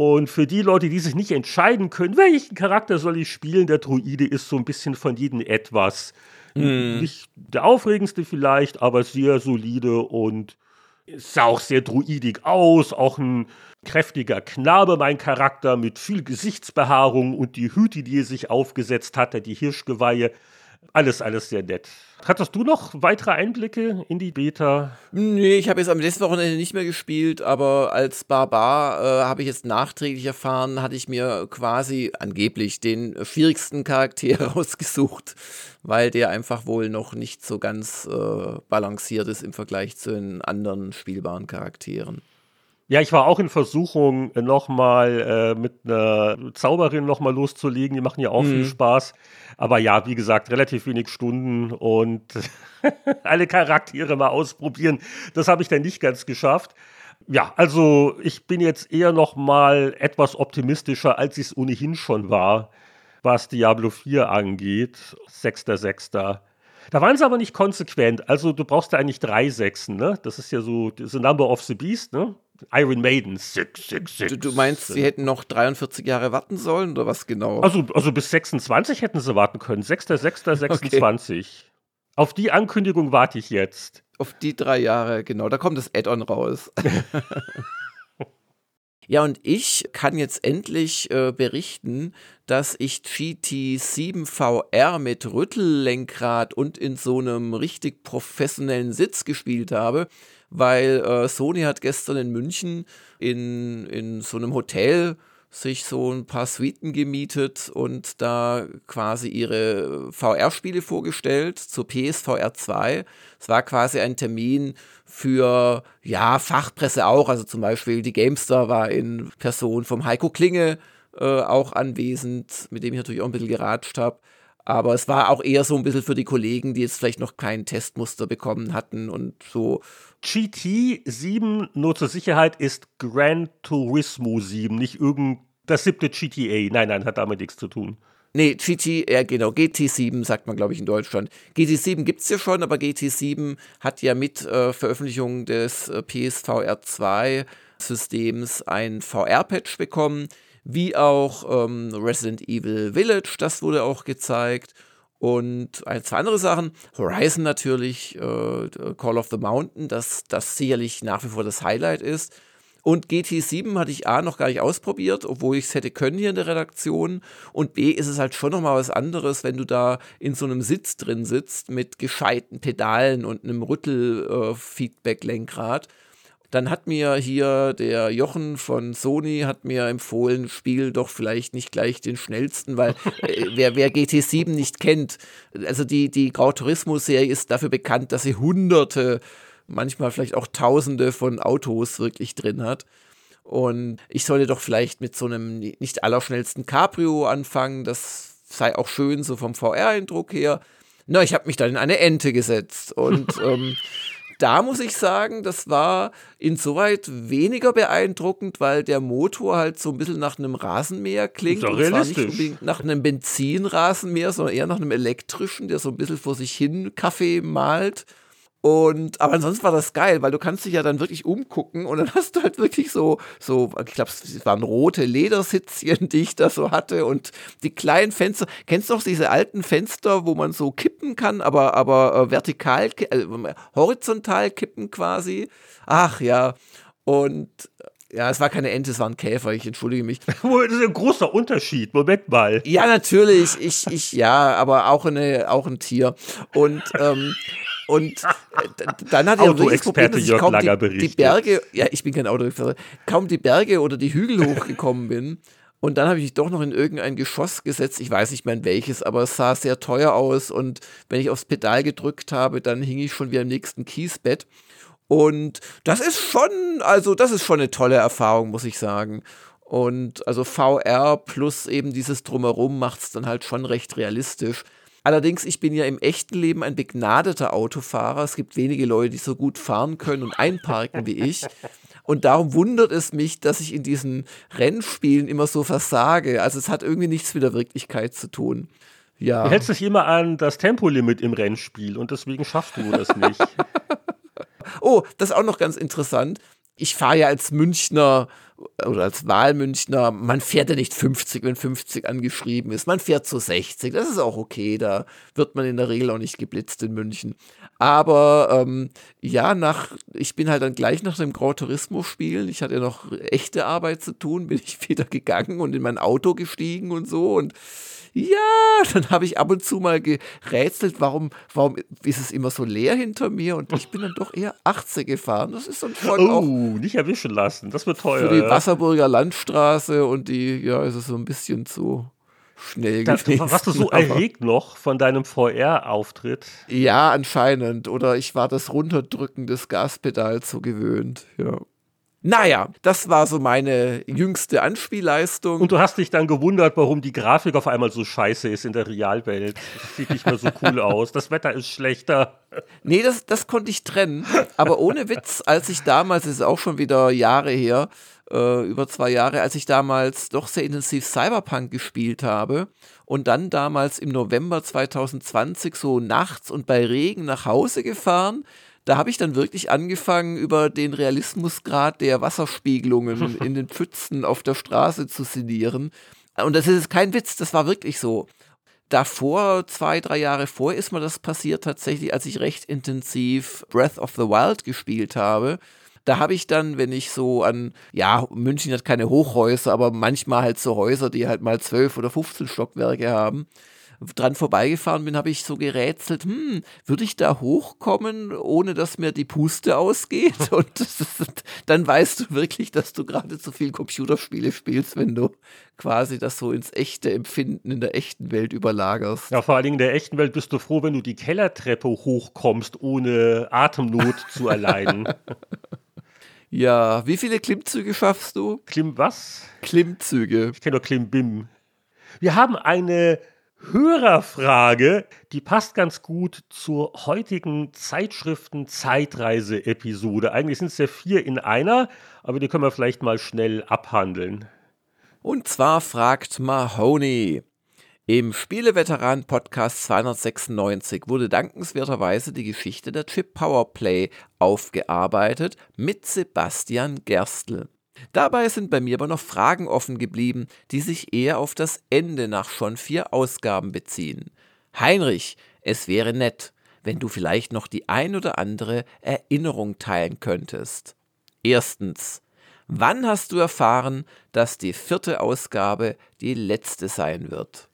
Und für die Leute, die sich nicht entscheiden können, welchen Charakter soll ich spielen, der Druide ist so ein bisschen von jedem etwas. Mm. Nicht der aufregendste vielleicht, aber sehr solide und sah auch sehr druidig aus. Auch ein kräftiger Knabe, mein Charakter, mit viel Gesichtsbehaarung und die Hüte, die er sich aufgesetzt hatte, die Hirschgeweihe. Alles, alles sehr nett. Hattest du noch weitere Einblicke in die Beta? Nee, ich habe jetzt am letzten Wochenende nicht mehr gespielt, aber als Barbar äh, habe ich jetzt nachträglich erfahren, hatte ich mir quasi angeblich den schwierigsten Charakter rausgesucht, weil der einfach wohl noch nicht so ganz äh, balanciert ist im Vergleich zu den anderen spielbaren Charakteren. Ja, ich war auch in Versuchung, nochmal äh, mit einer Zauberin nochmal loszulegen. Die machen ja auch mhm. viel Spaß. Aber ja, wie gesagt, relativ wenig Stunden und alle Charaktere mal ausprobieren. Das habe ich dann nicht ganz geschafft. Ja, also ich bin jetzt eher nochmal etwas optimistischer, als ich es ohnehin schon war, was Diablo 4 angeht. 6.6. Da waren sie aber nicht konsequent. Also du brauchst da eigentlich drei Sechsen, ne? Das ist ja so the number of the beast, ne? Iron Maiden 666. Du, du meinst, sie hätten noch 43 Jahre warten sollen oder was genau? Also, also bis 26 hätten sie warten können. 6.6.26. Okay. Auf die Ankündigung warte ich jetzt. Auf die drei Jahre, genau. Da kommt das Add-on raus. Ja, und ich kann jetzt endlich äh, berichten, dass ich GT7 VR mit Rüttellenkrad und in so einem richtig professionellen Sitz gespielt habe weil äh, Sony hat gestern in München in, in so einem Hotel sich so ein paar Suiten gemietet und da quasi ihre VR-Spiele vorgestellt zur PSVR 2. Es war quasi ein Termin für, ja, Fachpresse auch, also zum Beispiel die GameStar war in Person vom Heiko Klinge äh, auch anwesend, mit dem ich natürlich auch ein bisschen geratscht habe. Aber es war auch eher so ein bisschen für die Kollegen, die jetzt vielleicht noch kein Testmuster bekommen hatten und so GT7, nur zur Sicherheit, ist Gran Turismo 7, nicht irgend das siebte GTA. Nein, nein, hat damit nichts zu tun. Nee, GT, ja genau, GT7 sagt man, glaube ich, in Deutschland. GT7 gibt es ja schon, aber GT7 hat ja mit äh, Veröffentlichung des äh, PSVR 2 Systems ein VR-Patch bekommen, wie auch ähm, Resident Evil Village, das wurde auch gezeigt. Und ein, zwei andere Sachen. Horizon natürlich, äh, Call of the Mountain, das, das sicherlich nach wie vor das Highlight ist. Und GT7 hatte ich A noch gar nicht ausprobiert, obwohl ich es hätte können hier in der Redaktion. Und B ist es halt schon nochmal was anderes, wenn du da in so einem Sitz drin sitzt mit gescheiten Pedalen und einem Rüttel-Feedback-Lenkrad. Äh, dann hat mir hier der Jochen von Sony hat mir empfohlen, spiel doch vielleicht nicht gleich den schnellsten, weil äh, wer, wer GT7 nicht kennt, also die, die Grau Turismo-Serie ist dafür bekannt, dass sie hunderte, manchmal vielleicht auch tausende von Autos wirklich drin hat. Und ich sollte doch vielleicht mit so einem nicht allerschnellsten Cabrio anfangen, das sei auch schön so vom VR-Eindruck her. Na, ich habe mich dann in eine Ente gesetzt und ähm, da muss ich sagen, das war insoweit weniger beeindruckend, weil der Motor halt so ein bisschen nach einem Rasenmäher klingt. und zwar nicht unbedingt nach einem Benzinrasenmäher, sondern eher nach einem elektrischen, der so ein bisschen vor sich hin Kaffee malt. Und, aber ansonsten war das geil, weil du kannst dich ja dann wirklich umgucken und dann hast du halt wirklich so, so, ich glaube, es waren rote Ledersitzchen, die ich da so hatte und die kleinen Fenster. Kennst du noch diese alten Fenster, wo man so kippen kann, aber, aber äh, vertikal, äh, horizontal kippen quasi? Ach ja. Und ja, es war keine Ente, es war ein Käfer, ich entschuldige mich. das ist ein großer Unterschied, Moment mal. Ja, natürlich, ich, ich, ja, aber auch, eine, auch ein Tier. Und, ähm, und äh, dann hat er das Problem, dass ich kaum die, die, Berge, ja, ich bin kein Autoexperte, kaum die Berge oder die Hügel hochgekommen bin. Und dann habe ich mich doch noch in irgendein Geschoss gesetzt. Ich weiß nicht mehr in welches, aber es sah sehr teuer aus. Und wenn ich aufs Pedal gedrückt habe, dann hing ich schon wieder im nächsten Kiesbett. Und das ist schon, also das ist schon eine tolle Erfahrung, muss ich sagen. Und also VR plus eben dieses Drumherum macht es dann halt schon recht realistisch. Allerdings, ich bin ja im echten Leben ein begnadeter Autofahrer. Es gibt wenige Leute, die so gut fahren können und einparken wie ich. Und darum wundert es mich, dass ich in diesen Rennspielen immer so versage. Also es hat irgendwie nichts mit der Wirklichkeit zu tun. Ja. Du hältst dich immer an das Tempolimit im Rennspiel und deswegen schaffst du das nicht. oh, das ist auch noch ganz interessant. Ich fahre ja als Münchner oder als Wahlmünchner, man fährt ja nicht 50, wenn 50 angeschrieben ist. Man fährt zu 60. Das ist auch okay. Da wird man in der Regel auch nicht geblitzt in München. Aber ähm, ja, nach, ich bin halt dann gleich nach dem Grand Turismo spielen. Ich hatte ja noch echte Arbeit zu tun, bin ich wieder gegangen und in mein Auto gestiegen und so. Und ja, dann habe ich ab und zu mal gerätselt, warum, warum ist es immer so leer hinter mir und ich bin dann doch eher 80 gefahren. Das ist dann schon oh, auch nicht erwischen lassen, das wird teuer. Für die ja. Wasserburger Landstraße und die, ja, ist es so ein bisschen zu schnell das, gewesen. Warst du so erregt noch von deinem VR-Auftritt? Ja, anscheinend. Oder ich war das Runterdrücken des Gaspedals so gewöhnt, ja. Naja, das war so meine jüngste Anspielleistung. Und du hast dich dann gewundert, warum die Grafik auf einmal so scheiße ist in der Realwelt. Das sieht nicht mehr so cool aus. Das Wetter ist schlechter. Nee, das, das konnte ich trennen. Aber ohne Witz, als ich damals, das ist auch schon wieder Jahre her, äh, über zwei Jahre, als ich damals doch sehr intensiv Cyberpunk gespielt habe und dann damals im November 2020 so nachts und bei Regen nach Hause gefahren, da habe ich dann wirklich angefangen, über den Realismusgrad der Wasserspiegelungen in den Pfützen auf der Straße zu sinnieren. Und das ist kein Witz, das war wirklich so. Davor, zwei, drei Jahre vor, ist mir das passiert tatsächlich, als ich recht intensiv Breath of the Wild gespielt habe. Da habe ich dann, wenn ich so an, ja, München hat keine Hochhäuser, aber manchmal halt so Häuser, die halt mal zwölf oder 15 Stockwerke haben, dran vorbeigefahren bin, habe ich so gerätselt, hm, würde ich da hochkommen, ohne dass mir die Puste ausgeht? Und ist, dann weißt du wirklich, dass du gerade zu viel Computerspiele spielst, wenn du quasi das so ins echte Empfinden in der echten Welt überlagerst. Ja, vor allen Dingen in der echten Welt bist du froh, wenn du die Kellertreppe hochkommst, ohne Atemnot zu erleiden. Ja, wie viele Klimmzüge schaffst du? Klimm was? Klimmzüge. Ich kenne nur Klimmbim. Wir haben eine Hörerfrage, die passt ganz gut zur heutigen Zeitschriften-Zeitreise-Episode. Eigentlich sind es ja vier in einer, aber die können wir vielleicht mal schnell abhandeln. Und zwar fragt Mahoney. Im Spieleveteran Podcast 296 wurde dankenswerterweise die Geschichte der Chip Powerplay aufgearbeitet mit Sebastian Gerstl. Dabei sind bei mir aber noch Fragen offen geblieben, die sich eher auf das Ende nach schon vier Ausgaben beziehen. Heinrich, es wäre nett, wenn du vielleicht noch die ein oder andere Erinnerung teilen könntest. Erstens, wann hast du erfahren, dass die vierte Ausgabe die letzte sein wird?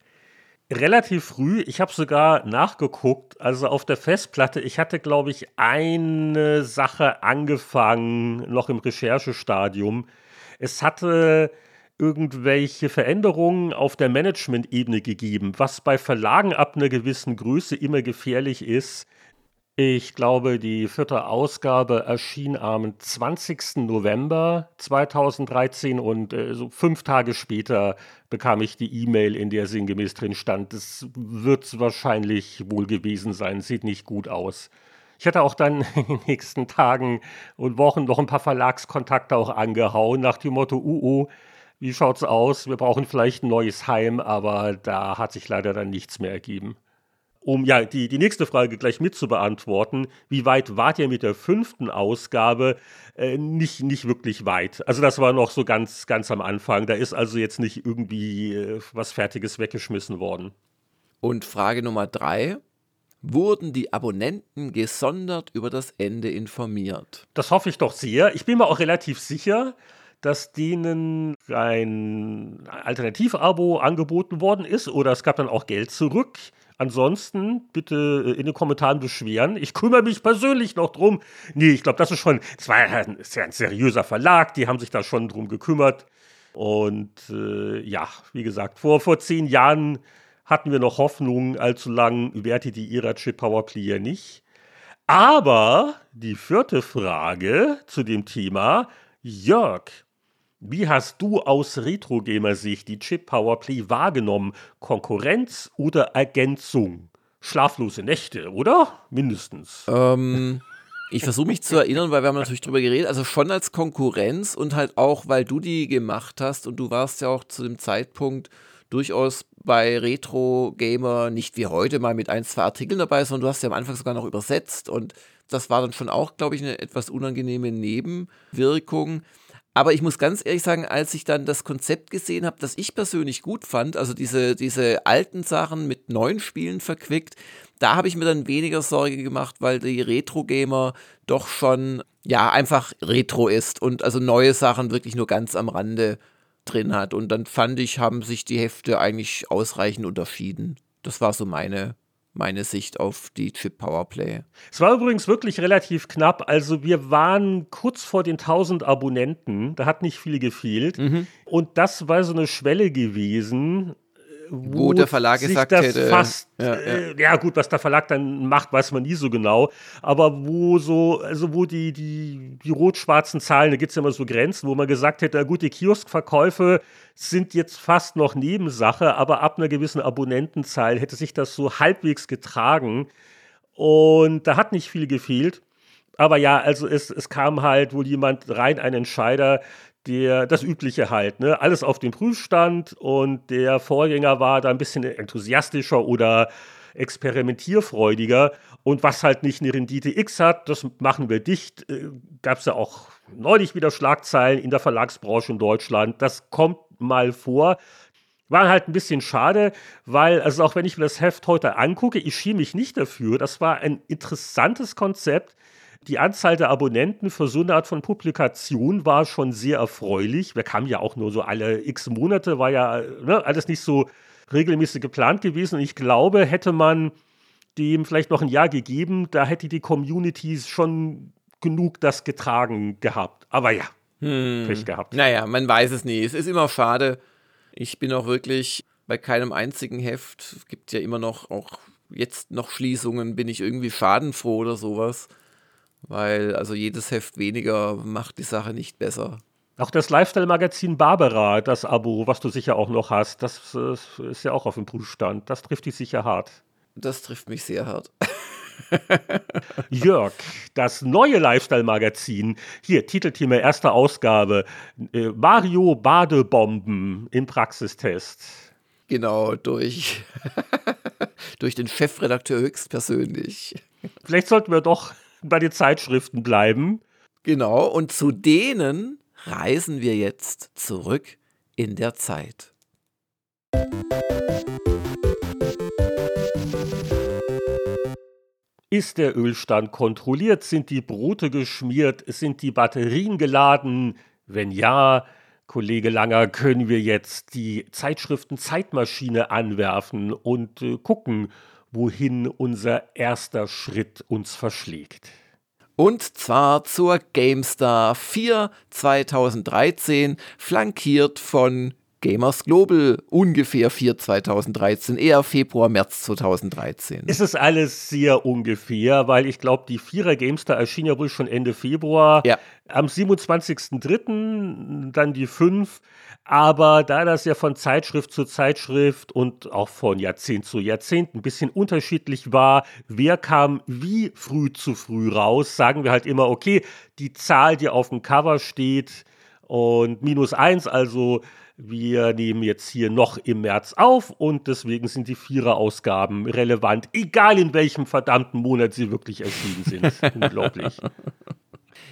Relativ früh, ich habe sogar nachgeguckt, also auf der Festplatte, ich hatte, glaube ich, eine Sache angefangen, noch im Recherchestadium. Es hatte irgendwelche Veränderungen auf der Management-Ebene gegeben, was bei Verlagen ab einer gewissen Größe immer gefährlich ist. Ich glaube, die vierte Ausgabe erschien am 20. November 2013 und äh, so fünf Tage später bekam ich die E-Mail, in der sinngemäß drin stand, das wird wahrscheinlich wohl gewesen sein, sieht nicht gut aus. Ich hatte auch dann in den nächsten Tagen und Wochen noch ein paar Verlagskontakte auch angehauen, nach dem Motto, uh, wie schaut's aus? Wir brauchen vielleicht ein neues Heim, aber da hat sich leider dann nichts mehr ergeben um ja die, die nächste Frage gleich mit zu beantworten, wie weit wart ihr mit der fünften Ausgabe? Äh, nicht, nicht wirklich weit. Also das war noch so ganz, ganz am Anfang. Da ist also jetzt nicht irgendwie äh, was Fertiges weggeschmissen worden. Und Frage Nummer drei. Wurden die Abonnenten gesondert über das Ende informiert? Das hoffe ich doch sehr. Ich bin mir auch relativ sicher, dass denen ein Alternativabo angeboten worden ist oder es gab dann auch Geld zurück. Ansonsten bitte äh, in den Kommentaren beschweren. Ich kümmere mich persönlich noch drum. Nee, ich glaube, das ist schon, es war ja ein, ein, seriöser Verlag, die haben sich da schon drum gekümmert. Und äh, ja, wie gesagt, vor, vor zehn Jahren hatten wir noch Hoffnung, allzu lang währte die Chip Power Player nicht. Aber die vierte Frage zu dem Thema, Jörg, wie hast du aus Retro-Gamer-Sicht die Chip Powerplay wahrgenommen? Konkurrenz oder Ergänzung? Schlaflose Nächte, oder? Mindestens. Ähm, ich versuche mich zu erinnern, weil wir haben natürlich drüber geredet. Also schon als Konkurrenz und halt auch, weil du die gemacht hast und du warst ja auch zu dem Zeitpunkt durchaus bei Retro Gamer nicht wie heute mal mit ein, zwei Artikeln dabei, sondern du hast ja am Anfang sogar noch übersetzt und das war dann schon auch, glaube ich, eine etwas unangenehme Nebenwirkung. Aber ich muss ganz ehrlich sagen, als ich dann das Konzept gesehen habe, das ich persönlich gut fand, also diese, diese alten Sachen mit neuen Spielen verquickt, da habe ich mir dann weniger Sorge gemacht, weil die Retro-Gamer doch schon, ja, einfach Retro ist und also neue Sachen wirklich nur ganz am Rande drin hat. Und dann fand ich, haben sich die Hefte eigentlich ausreichend unterschieden. Das war so meine meine Sicht auf die Chip Powerplay. Es war übrigens wirklich relativ knapp. Also wir waren kurz vor den 1000 Abonnenten. Da hat nicht viel gefehlt. Mhm. Und das war so eine Schwelle gewesen, wo, wo der Verlag gesagt hätte. Fast, ja, ja. Äh, ja, gut, was der Verlag dann macht, weiß man nie so genau. Aber wo so, also wo die, die, die rot-schwarzen Zahlen, da gibt es ja immer so Grenzen, wo man gesagt hätte, gut, die Kioskverkäufe sind jetzt fast noch Nebensache, aber ab einer gewissen Abonnentenzahl hätte sich das so halbwegs getragen. Und da hat nicht viel gefehlt. Aber ja, also es, es kam halt wohl jemand rein, ein Entscheider, der, das Übliche halt, ne? Alles auf dem Prüfstand und der Vorgänger war da ein bisschen enthusiastischer oder experimentierfreudiger. Und was halt nicht eine Rendite X hat, das machen wir dicht. Äh, Gab es ja auch neulich wieder Schlagzeilen in der Verlagsbranche in Deutschland. Das kommt mal vor. War halt ein bisschen schade, weil, also auch wenn ich mir das Heft heute angucke, ich schäme mich nicht dafür. Das war ein interessantes Konzept die Anzahl der Abonnenten für so eine Art von Publikation war schon sehr erfreulich. Wir kamen ja auch nur so alle x Monate, war ja ne, alles nicht so regelmäßig geplant gewesen. Und ich glaube, hätte man dem vielleicht noch ein Jahr gegeben, da hätte die Community schon genug das getragen gehabt. Aber ja, hm. Pech gehabt. Naja, man weiß es nie. Es ist immer schade. Ich bin auch wirklich bei keinem einzigen Heft, es gibt ja immer noch, auch jetzt noch Schließungen, bin ich irgendwie schadenfroh oder sowas. Weil also jedes Heft weniger macht die Sache nicht besser. Auch das Lifestyle-Magazin Barbara, das Abo, was du sicher auch noch hast, das ist ja auch auf dem Prüfstand. Das trifft dich sicher hart. Das trifft mich sehr hart. Jörg, das neue Lifestyle-Magazin, hier, Titelthema erste Ausgabe, äh, Mario Badebomben im Praxistest. Genau, durch, durch den Chefredakteur höchstpersönlich. Vielleicht sollten wir doch bei den Zeitschriften bleiben. Genau, und zu denen reisen wir jetzt zurück in der Zeit. Ist der Ölstand kontrolliert? Sind die Brote geschmiert? Sind die Batterien geladen? Wenn ja, Kollege Langer, können wir jetzt die Zeitschriften Zeitmaschine anwerfen und äh, gucken, wohin unser erster Schritt uns verschlägt. Und zwar zur GameStar 4 2013, flankiert von Gamers Global ungefähr 4 2013, eher Februar, März 2013. Es ist alles sehr ungefähr, weil ich glaube, die Vierer Gamestar erschien ja wohl schon Ende Februar. Ja. Am 27.03. dann die 5. Aber da das ja von Zeitschrift zu Zeitschrift und auch von Jahrzehnt zu Jahrzehnt ein bisschen unterschiedlich war, wer kam wie früh zu früh raus, sagen wir halt immer, okay, die Zahl, die auf dem Cover steht und minus eins, also wir nehmen jetzt hier noch im März auf und deswegen sind die Vierer-Ausgaben relevant, egal in welchem verdammten Monat sie wirklich erschienen sind. Unglaublich.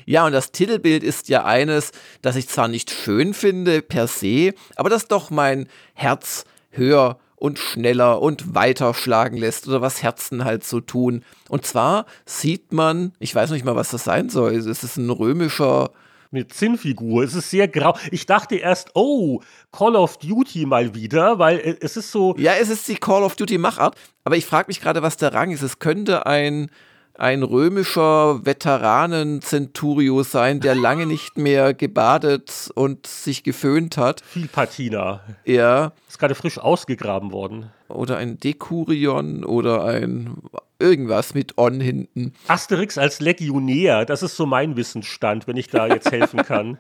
Ja, und das Titelbild ist ja eines, das ich zwar nicht schön finde per se, aber das doch mein Herz höher und schneller und weiter schlagen lässt oder was Herzen halt so tun. Und zwar sieht man, ich weiß nicht mal, was das sein soll, es ist ein römischer eine Zinnfigur. Es ist sehr grau. Ich dachte erst, oh, Call of Duty mal wieder, weil äh, es ist so. Ja, es ist die Call of Duty Machart, aber ich frage mich gerade, was der Rang ist. Es könnte ein ein römischer Veteranen-Centurio sein, der lange nicht mehr gebadet und sich geföhnt hat. Viel Patina. Ja. Ist gerade frisch ausgegraben worden. Oder ein Dekurion oder ein irgendwas mit On hinten. Asterix als Legionär, das ist so mein Wissensstand, wenn ich da jetzt helfen kann.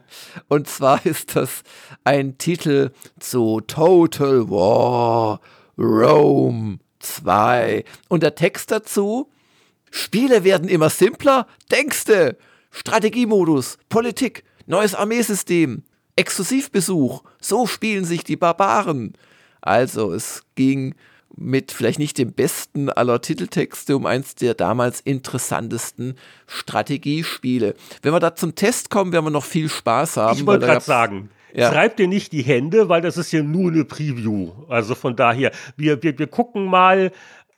und zwar ist das ein Titel zu Total War Rome 2. Und der Text dazu Spiele werden immer simpler, denkste. Strategiemodus, Politik, neues Armeesystem, Exklusivbesuch, so spielen sich die Barbaren. Also es ging mit vielleicht nicht dem besten aller Titeltexte um eins der damals interessantesten Strategiespiele. Wenn wir da zum Test kommen, werden wir noch viel Spaß haben. Ich wollte gerade sagen, ja. Schreibt dir nicht die Hände, weil das ist ja nur eine Preview. Also von daher, wir, wir, wir gucken mal,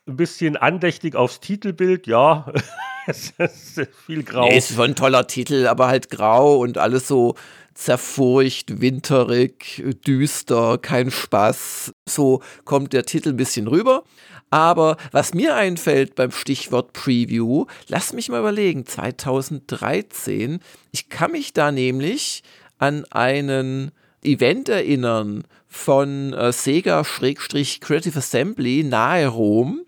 ein bisschen andächtig aufs Titelbild, ja. es ist viel grau. Nee, ist schon ein toller Titel, aber halt grau und alles so zerfurcht, winterig, düster, kein Spaß. So kommt der Titel ein bisschen rüber. Aber was mir einfällt beim Stichwort Preview, lass mich mal überlegen, 2013, ich kann mich da nämlich an einen Event erinnern von äh, Sega-Creative Assembly nahe Rom,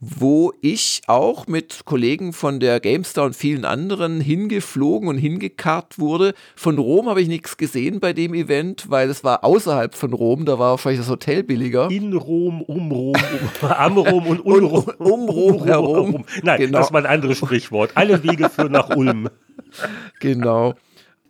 wo ich auch mit Kollegen von der GameStar und vielen anderen hingeflogen und hingekarrt wurde. Von Rom habe ich nichts gesehen bei dem Event, weil es war außerhalb von Rom, da war wahrscheinlich das Hotel billiger. In Rom, um Rom, um, am Rom und um Rom. Um, um Rom herum. Nein, genau. das war ein anderes Sprichwort. Alle Wege führen nach Ulm. Genau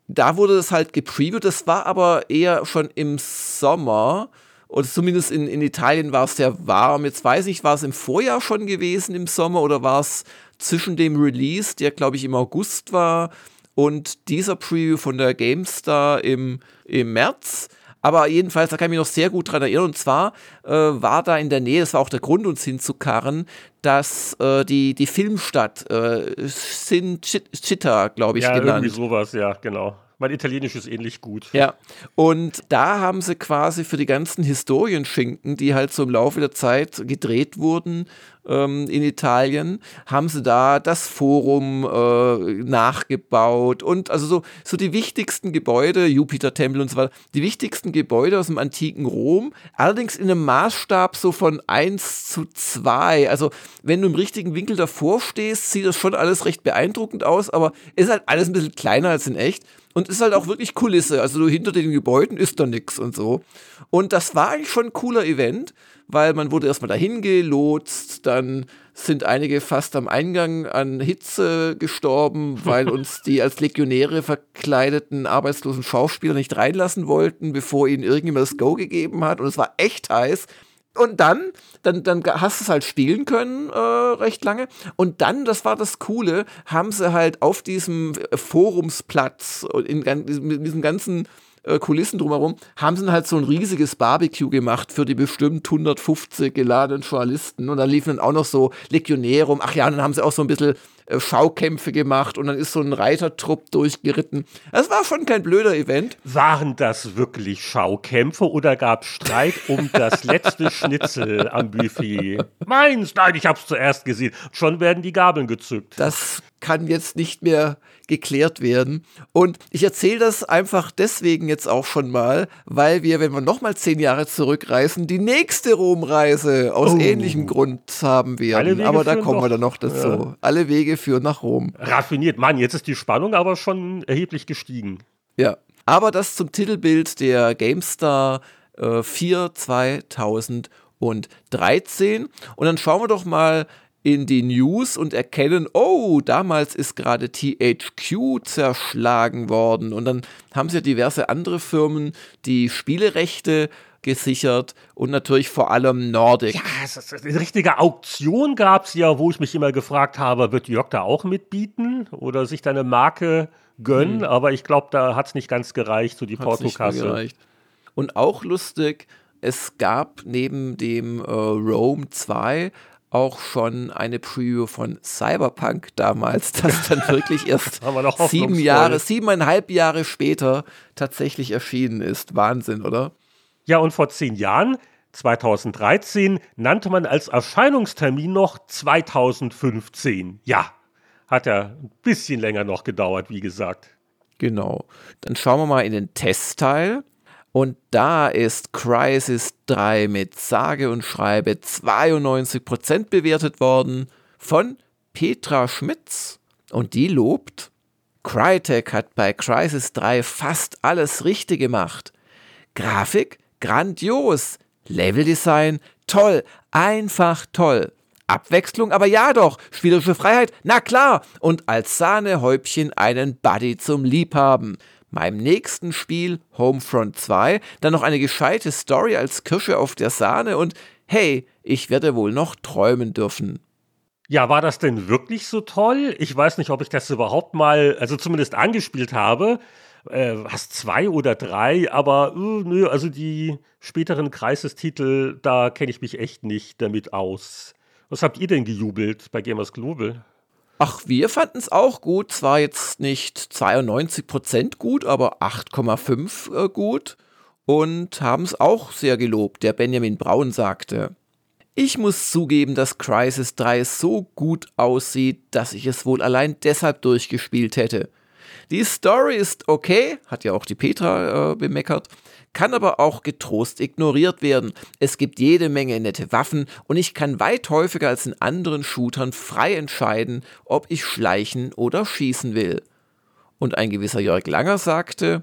da wurde das halt gepreviewt. Das war aber eher schon im Sommer. Oder zumindest in, in Italien war es sehr warm. Jetzt weiß ich, war es im Vorjahr schon gewesen im Sommer oder war es zwischen dem Release, der glaube ich im August war, und dieser Preview von der GameStar im, im März. Aber jedenfalls, da kann ich mich noch sehr gut dran erinnern. Und zwar äh, war da in der Nähe, das war auch der Grund, uns hinzukarren, dass äh, die, die Filmstadt äh, Sin Citta, glaube ich, ja, genannt. Ja, irgendwie sowas, ja, genau. Mein Italienisch ist ähnlich gut. Ja, und da haben sie quasi für die ganzen Historienschinken, die halt so im Laufe der Zeit gedreht wurden ähm, in Italien, haben sie da das Forum äh, nachgebaut und also so, so die wichtigsten Gebäude, Jupiter-Tempel und so weiter, die wichtigsten Gebäude aus dem antiken Rom, allerdings in einem Maßstab so von 1 zu 2. Also wenn du im richtigen Winkel davor stehst, sieht das schon alles recht beeindruckend aus, aber ist halt alles ein bisschen kleiner als in echt und ist halt auch wirklich Kulisse. Also hinter den Gebäuden ist da nichts und so. Und das war eigentlich schon ein cooler Event, weil man wurde erstmal dahin gelotst, dann sind einige fast am Eingang an Hitze gestorben, weil uns die als Legionäre verkleideten arbeitslosen Schauspieler nicht reinlassen wollten, bevor ihnen irgendjemand das Go gegeben hat. Und es war echt heiß. Und dann, dann, dann hast du es halt spielen können, äh, recht lange. Und dann, das war das Coole, haben sie halt auf diesem Forumsplatz, in, in diesem ganzen äh, Kulissen drumherum, haben sie halt so ein riesiges Barbecue gemacht für die bestimmt 150 geladenen Journalisten. Und dann liefen dann auch noch so Legionäre rum. Ach ja, dann haben sie auch so ein bisschen äh, Schaukämpfe gemacht und dann ist so ein Reitertrupp durchgeritten. Das war schon kein blöder Event. Waren das wirklich Schaukämpfe oder gab es Streit um das letzte Schnitzel am Buffet? Meins, nein, ich hab's zuerst gesehen. Schon werden die Gabeln gezückt. Das kann jetzt nicht mehr geklärt werden. Und ich erzähle das einfach deswegen jetzt auch schon mal, weil wir, wenn wir nochmal zehn Jahre zurückreisen, die nächste Romreise aus oh. ähnlichem Grund haben werden. Aber da kommen wir dann noch dazu. Ja. Alle Wege führen nach Rom. Raffiniert. Mann, jetzt ist die Spannung aber schon erheblich gestiegen. Ja. Aber das zum Titelbild der GameStar äh, 4 2013. Und dann schauen wir doch mal, in die News und erkennen, oh, damals ist gerade THQ zerschlagen worden. Und dann haben sie ja diverse andere Firmen die Spielerechte gesichert und natürlich vor allem Nordic. Ja, eine richtige Auktion gab es ja, wo ich mich immer gefragt habe, wird Jörg da auch mitbieten oder sich da eine Marke gönnen? Hm. Aber ich glaube, da hat es nicht ganz gereicht, so die Portokasse. Und auch lustig, es gab neben dem äh, Rome 2 auch schon eine Preview von Cyberpunk damals, das dann wirklich erst sieben Jahre, siebeneinhalb Jahre später tatsächlich erschienen ist. Wahnsinn, oder? Ja, und vor zehn Jahren, 2013, nannte man als Erscheinungstermin noch 2015. Ja, hat ja ein bisschen länger noch gedauert, wie gesagt. Genau. Dann schauen wir mal in den Testteil. Und da ist Crisis 3 mit sage und schreibe 92% bewertet worden von Petra Schmitz. Und die lobt, Crytek hat bei Crisis 3 fast alles richtig gemacht. Grafik grandios, Leveldesign toll, einfach toll. Abwechslung, aber ja doch, spielerische Freiheit, na klar, und als Sahnehäubchen einen Buddy zum Liebhaben meinem nächsten Spiel Homefront 2 dann noch eine gescheite Story als Kirsche auf der Sahne und hey, ich werde wohl noch träumen dürfen. Ja, war das denn wirklich so toll? Ich weiß nicht, ob ich das überhaupt mal, also zumindest angespielt habe. Äh, was zwei oder drei, aber äh, nö, also die späteren Kreisestitel, da kenne ich mich echt nicht damit aus. Was habt ihr denn gejubelt bei Gamers Global? Ach, wir fanden es auch gut. Zwar jetzt nicht 92% gut, aber 8,5 äh, gut. Und haben es auch sehr gelobt. Der Benjamin Braun sagte, ich muss zugeben, dass Crisis 3 so gut aussieht, dass ich es wohl allein deshalb durchgespielt hätte. Die Story ist okay, hat ja auch die Petra äh, bemeckert, kann aber auch getrost ignoriert werden. Es gibt jede Menge nette Waffen und ich kann weit häufiger als in anderen Shootern frei entscheiden, ob ich schleichen oder schießen will. Und ein gewisser Jörg Langer sagte,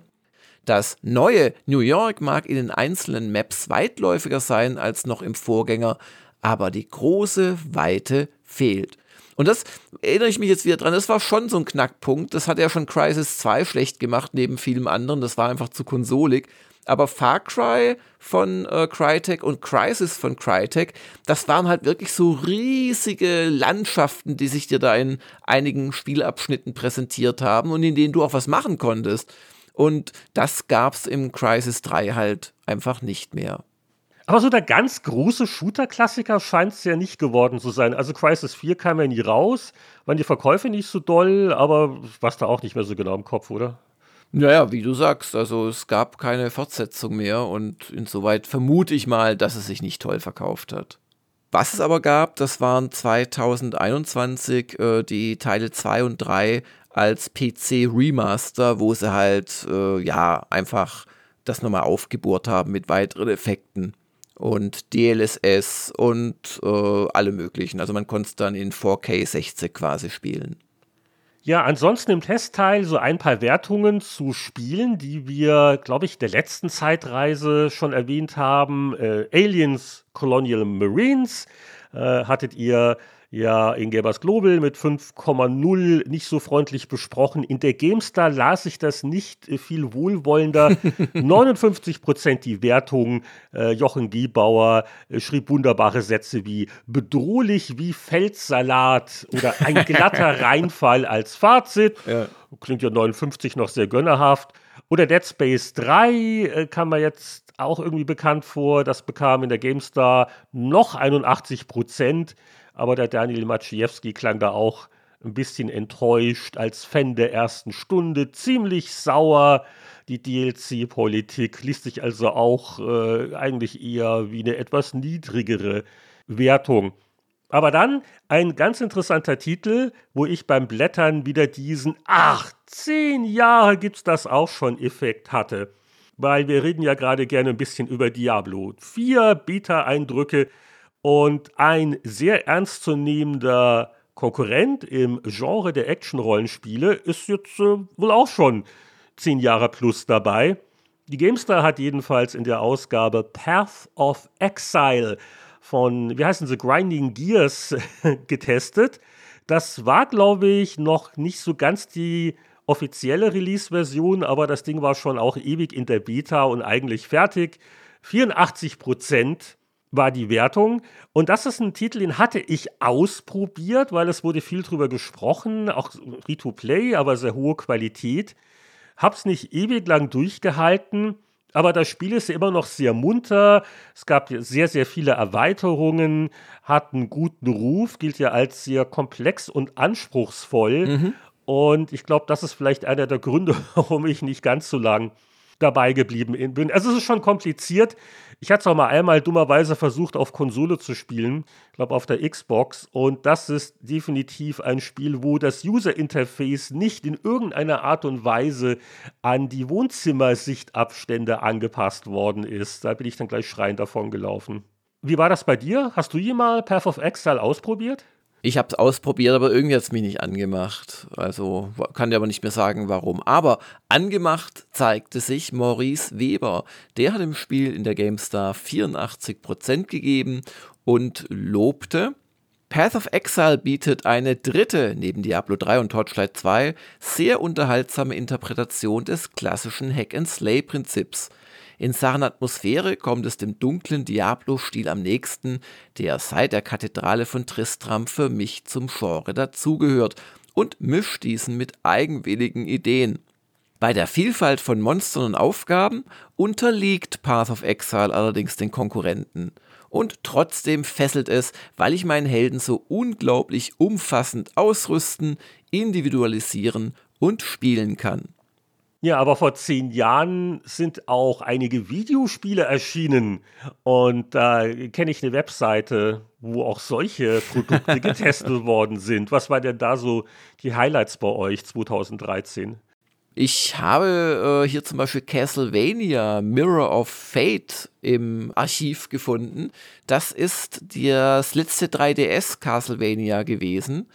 das neue New York mag in den einzelnen Maps weitläufiger sein als noch im Vorgänger, aber die große Weite fehlt. Und das erinnere ich mich jetzt wieder dran, das war schon so ein Knackpunkt. Das hat ja schon Crisis 2 schlecht gemacht, neben vielem anderen. Das war einfach zu konsolig. Aber Far Cry von äh, Crytek und Crisis von Crytek, das waren halt wirklich so riesige Landschaften, die sich dir da in einigen Spielabschnitten präsentiert haben und in denen du auch was machen konntest. Und das gab's im Crisis 3 halt einfach nicht mehr. Aber so der ganz große Shooter-Klassiker scheint es ja nicht geworden zu sein. Also Crisis 4 kam ja nie raus, waren die Verkäufe nicht so doll, aber was da auch nicht mehr so genau im Kopf, oder? Naja, wie du sagst, also es gab keine Fortsetzung mehr und insoweit vermute ich mal, dass es sich nicht toll verkauft hat. Was es aber gab, das waren 2021 äh, die Teile 2 und 3 als PC Remaster, wo sie halt äh, ja einfach das nochmal aufgebohrt haben mit weiteren Effekten und DLSS und äh, alle möglichen. Also man konnte es dann in 4K 60 quasi spielen. Ja, ansonsten im Testteil so ein paar Wertungen zu Spielen, die wir, glaube ich, der letzten Zeitreise schon erwähnt haben. Äh, Aliens Colonial Marines äh, hattet ihr ja in Gamers Global mit 5,0 nicht so freundlich besprochen. In der GameStar las ich das nicht äh, viel wohlwollender. 59 Prozent die Wertung. Äh, Jochen Gebauer äh, schrieb wunderbare Sätze wie bedrohlich wie Feldsalat oder ein glatter Reinfall als Fazit. Ja. Klingt ja 59 noch sehr gönnerhaft. Oder Dead Space 3 äh, kam mir jetzt auch irgendwie bekannt vor. Das bekam in der GameStar noch 81 Prozent aber der Daniel Maciejewski klang da auch ein bisschen enttäuscht als Fan der ersten Stunde, ziemlich sauer. Die DLC-Politik liest sich also auch äh, eigentlich eher wie eine etwas niedrigere Wertung. Aber dann ein ganz interessanter Titel, wo ich beim Blättern wieder diesen, ach, zehn Jahre gibt's das auch schon Effekt hatte. Weil wir reden ja gerade gerne ein bisschen über Diablo. Vier Beta-Eindrücke und ein sehr ernstzunehmender Konkurrent im Genre der Action-Rollenspiele ist jetzt äh, wohl auch schon zehn Jahre plus dabei. Die GameStar hat jedenfalls in der Ausgabe Path of Exile von, wie heißen sie, Grinding Gears getestet. Das war, glaube ich, noch nicht so ganz die offizielle Release-Version, aber das Ding war schon auch ewig in der Beta und eigentlich fertig. 84 Prozent war die Wertung. Und das ist ein Titel, den hatte ich ausprobiert, weil es wurde viel drüber gesprochen, auch Free-to-Play, aber sehr hohe Qualität. Hab's nicht ewig lang durchgehalten, aber das Spiel ist ja immer noch sehr munter. Es gab sehr, sehr viele Erweiterungen, hat einen guten Ruf, gilt ja als sehr komplex und anspruchsvoll. Mhm. Und ich glaube, das ist vielleicht einer der Gründe, warum ich nicht ganz so lang dabei geblieben bin. Also es ist schon kompliziert. Ich hatte es auch mal einmal dummerweise versucht, auf Konsole zu spielen, ich glaube auf der Xbox. Und das ist definitiv ein Spiel, wo das User-Interface nicht in irgendeiner Art und Weise an die Wohnzimmersichtabstände angepasst worden ist. Da bin ich dann gleich schreiend davon gelaufen. Wie war das bei dir? Hast du jemals Path of Exile ausprobiert? Ich habe es ausprobiert, aber irgendwie hat es mich nicht angemacht. Also kann dir aber nicht mehr sagen, warum. Aber angemacht zeigte sich Maurice Weber. Der hat im Spiel in der GameStar 84% gegeben und lobte. Path of Exile bietet eine dritte, neben Diablo 3 und Torchlight 2, sehr unterhaltsame Interpretation des klassischen Hack-and-Slay-Prinzips. In Sachen Atmosphäre kommt es dem dunklen Diablo-Stil am nächsten, der seit der Kathedrale von Tristram für mich zum Genre dazugehört und mischt diesen mit eigenwilligen Ideen. Bei der Vielfalt von Monstern und Aufgaben unterliegt Path of Exile allerdings den Konkurrenten. Und trotzdem fesselt es, weil ich meinen Helden so unglaublich umfassend ausrüsten, individualisieren und spielen kann. Ja, aber vor zehn Jahren sind auch einige Videospiele erschienen. Und da kenne ich eine Webseite, wo auch solche Produkte getestet worden sind. Was waren denn da so die Highlights bei euch 2013? Ich habe äh, hier zum Beispiel Castlevania Mirror of Fate im Archiv gefunden. Das ist das letzte 3DS Castlevania gewesen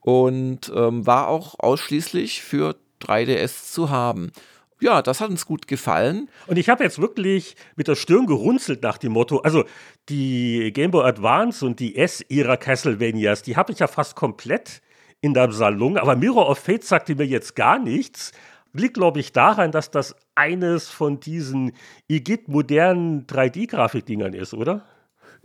und ähm, war auch ausschließlich für 3DS zu haben. Ja, das hat uns gut gefallen. Und ich habe jetzt wirklich mit der Stirn gerunzelt nach dem Motto, also die Game Boy Advance und die S-Ära Castlevanias, die habe ich ja fast komplett in der Salon, aber Mirror of Fate sagte mir jetzt gar nichts. Liegt, glaube ich, daran, dass das eines von diesen IGIT modernen 3D-Grafikdingern ist, oder?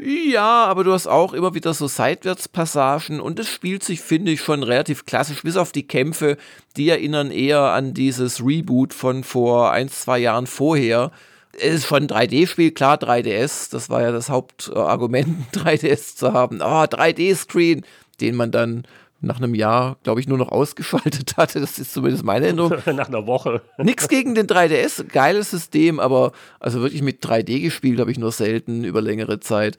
Ja, aber du hast auch immer wieder so Seitwärtspassagen und es spielt sich, finde ich, schon relativ klassisch, bis auf die Kämpfe, die erinnern eher an dieses Reboot von vor ein, zwei Jahren vorher. Es ist schon ein 3D-Spiel, klar, 3DS, das war ja das Hauptargument, 3DS zu haben. Oh, 3D-Screen, den man dann nach einem Jahr, glaube ich, nur noch ausgeschaltet hatte. Das ist zumindest meine Erinnerung. nach einer Woche. Nichts gegen den 3DS, geiles System, aber also wirklich mit 3D gespielt habe ich nur selten über längere Zeit.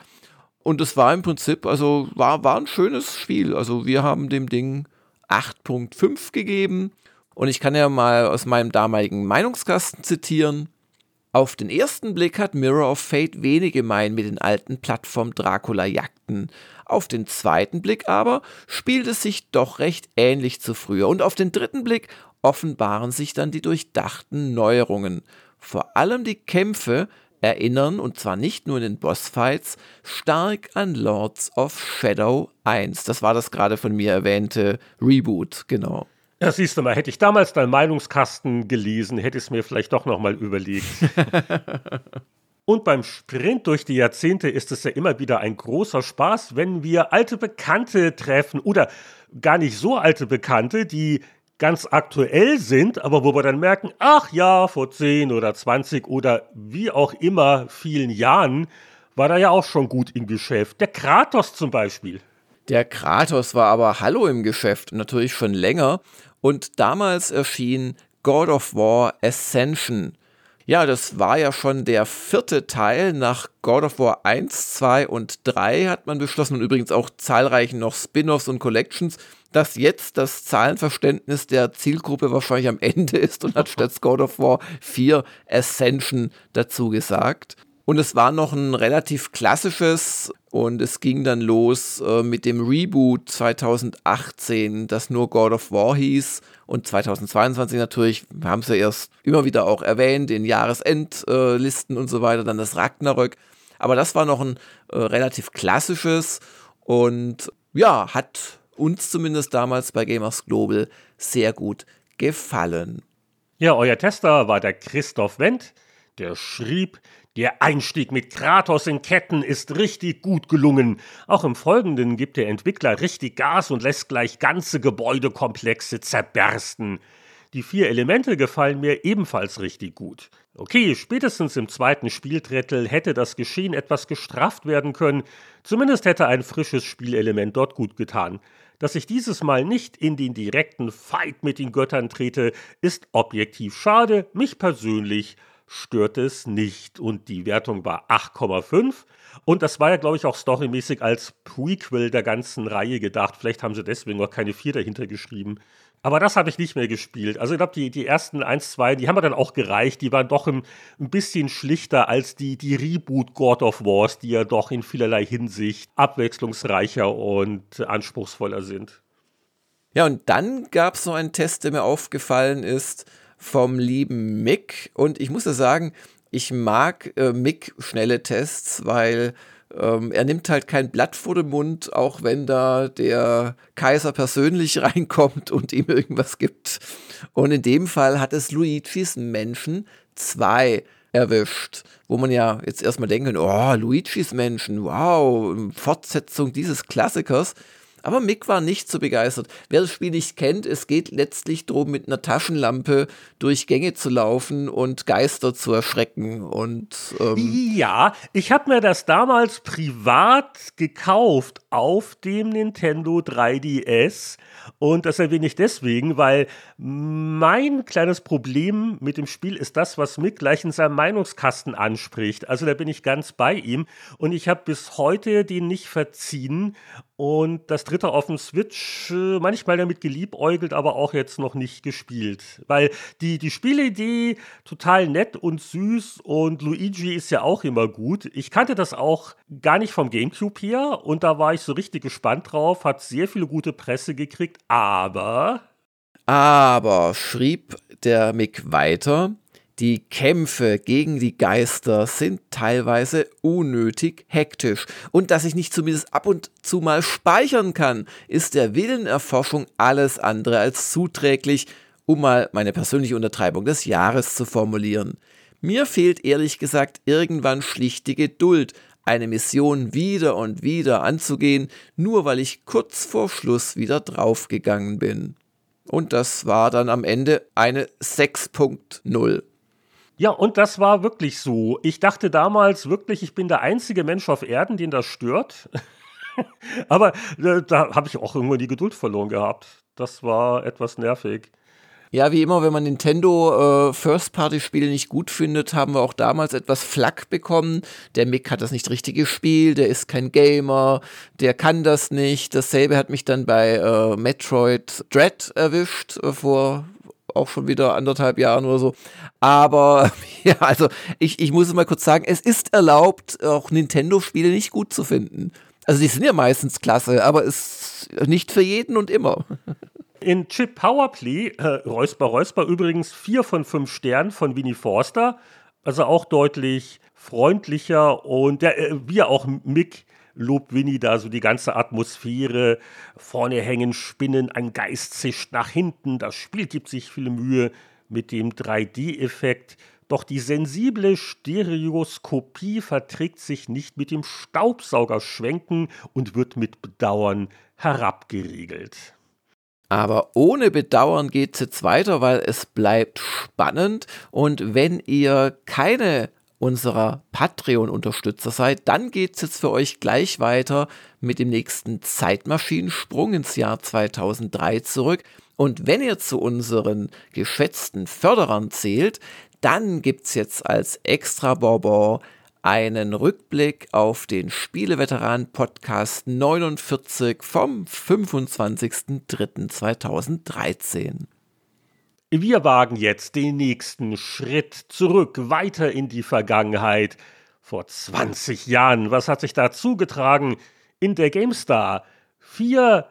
Und es war im Prinzip, also war, war ein schönes Spiel. Also wir haben dem Ding 8.5 gegeben. Und ich kann ja mal aus meinem damaligen Meinungskasten zitieren. Auf den ersten Blick hat Mirror of Fate wenig gemein mit den alten Plattform Dracula-Jagden. Auf den zweiten Blick aber spielt es sich doch recht ähnlich zu früher. Und auf den dritten Blick offenbaren sich dann die durchdachten Neuerungen. Vor allem die Kämpfe erinnern, und zwar nicht nur in den Bossfights, stark an Lords of Shadow 1. Das war das gerade von mir erwähnte Reboot, genau. Ja, siehst du mal, hätte ich damals deinen Meinungskasten gelesen, hätte ich es mir vielleicht doch nochmal überlegt. Und beim Sprint durch die Jahrzehnte ist es ja immer wieder ein großer Spaß, wenn wir alte Bekannte treffen oder gar nicht so alte Bekannte, die ganz aktuell sind, aber wo wir dann merken, ach ja, vor 10 oder 20 oder wie auch immer vielen Jahren war da ja auch schon gut im Geschäft. Der Kratos zum Beispiel. Der Kratos war aber Hallo im Geschäft, natürlich schon länger. Und damals erschien God of War Ascension. Ja, das war ja schon der vierte Teil. Nach God of War 1, 2 und 3 hat man beschlossen und übrigens auch zahlreichen noch Spin-offs und Collections, dass jetzt das Zahlenverständnis der Zielgruppe wahrscheinlich am Ende ist und hat statt God of War 4 Ascension dazu gesagt. Und es war noch ein relativ klassisches und es ging dann los äh, mit dem Reboot 2018, das nur God of War hieß. Und 2022 natürlich, wir haben es ja erst immer wieder auch erwähnt, in Jahresendlisten äh, und so weiter, dann das Ragnarök. Aber das war noch ein äh, relativ klassisches und ja, hat uns zumindest damals bei Gamers Global sehr gut gefallen. Ja, euer Tester war der Christoph Wendt, der schrieb, der Einstieg mit Kratos in Ketten ist richtig gut gelungen. Auch im Folgenden gibt der Entwickler richtig Gas und lässt gleich ganze Gebäudekomplexe zerbersten. Die vier Elemente gefallen mir ebenfalls richtig gut. Okay, spätestens im zweiten Spieldrittel hätte das Geschehen etwas gestrafft werden können, zumindest hätte ein frisches Spielelement dort gut getan. Dass ich dieses Mal nicht in den direkten Fight mit den Göttern trete, ist objektiv schade, mich persönlich stört es nicht. Und die Wertung war 8,5. Und das war ja, glaube ich, auch storymäßig als Prequel der ganzen Reihe gedacht. Vielleicht haben sie deswegen auch keine 4 dahinter geschrieben. Aber das habe ich nicht mehr gespielt. Also ich glaube, die, die ersten 1, 2, die haben mir dann auch gereicht. Die waren doch ein, ein bisschen schlichter als die, die Reboot God of Wars, die ja doch in vielerlei Hinsicht abwechslungsreicher und anspruchsvoller sind. Ja, und dann gab es noch einen Test, der mir aufgefallen ist vom lieben Mick. Und ich muss ja sagen, ich mag äh, Mick schnelle Tests, weil ähm, er nimmt halt kein Blatt vor den Mund, auch wenn da der Kaiser persönlich reinkommt und ihm irgendwas gibt. Und in dem Fall hat es Luigis Menschen 2 erwischt, wo man ja jetzt erstmal denken, oh, Luigis Menschen, wow, Fortsetzung dieses Klassikers. Aber Mick war nicht so begeistert. Wer das Spiel nicht kennt, es geht letztlich darum, mit einer Taschenlampe durch Gänge zu laufen und Geister zu erschrecken. Und ähm ja, ich habe mir das damals privat gekauft auf dem Nintendo 3DS. Und das erwähne ich deswegen, weil mein kleines Problem mit dem Spiel ist das, was Mick gleich in seinem Meinungskasten anspricht. Also da bin ich ganz bei ihm. Und ich habe bis heute den nicht verziehen. Und das dritte auf dem Switch äh, manchmal damit geliebäugelt, aber auch jetzt noch nicht gespielt. Weil die, die Spielidee total nett und süß und Luigi ist ja auch immer gut. Ich kannte das auch gar nicht vom Gamecube hier und da war ich so richtig gespannt drauf, hat sehr viele gute Presse gekriegt, aber. Aber schrieb der Mick weiter, die Kämpfe gegen die Geister sind teilweise unnötig hektisch. Und dass ich nicht zumindest ab und zu mal speichern kann, ist der Willenerforschung alles andere als zuträglich, um mal meine persönliche Untertreibung des Jahres zu formulieren. Mir fehlt ehrlich gesagt irgendwann schlicht die Geduld, eine Mission wieder und wieder anzugehen, nur weil ich kurz vor Schluss wieder draufgegangen bin. Und das war dann am Ende eine 6.0. Ja, und das war wirklich so. Ich dachte damals wirklich, ich bin der einzige Mensch auf Erden, den das stört. Aber äh, da habe ich auch irgendwann die Geduld verloren gehabt. Das war etwas nervig. Ja, wie immer, wenn man Nintendo äh, First-Party-Spiele nicht gut findet, haben wir auch damals etwas Flack bekommen. Der Mick hat das nicht richtig gespielt, der ist kein Gamer, der kann das nicht. Dasselbe hat mich dann bei äh, Metroid Dread erwischt, äh, vor auch schon wieder anderthalb Jahren oder so. Aber ja, also ich, ich muss es mal kurz sagen, es ist erlaubt, auch Nintendo-Spiele nicht gut zu finden. Also die sind ja meistens klasse, aber es ist nicht für jeden und immer. In Chip Powerplay, äh, Räusper Räusper, übrigens vier von fünf Sternen von Winnie Forster. Also auch deutlich freundlicher und ja, äh, wie auch Mick lobt Winnie da so die ganze Atmosphäre. Vorne hängen Spinnen, ein Geist zischt nach hinten. Das Spiel gibt sich viel Mühe mit dem 3D-Effekt. Doch die sensible Stereoskopie verträgt sich nicht mit dem Staubsaugerschwenken und wird mit Bedauern herabgeregelt. Aber ohne Bedauern geht es jetzt weiter, weil es bleibt spannend. Und wenn ihr keine unserer Patreon-Unterstützer seid, dann geht es jetzt für euch gleich weiter mit dem nächsten Zeitmaschinensprung ins Jahr 2003 zurück. Und wenn ihr zu unseren geschätzten Förderern zählt, dann gibt es jetzt als extra Bonbon einen Rückblick auf den Spieleveteran Podcast 49 vom 25.03.2013. Wir wagen jetzt den nächsten Schritt zurück, weiter in die Vergangenheit. Vor 20 Jahren, was hat sich da zugetragen in der GameStar? 4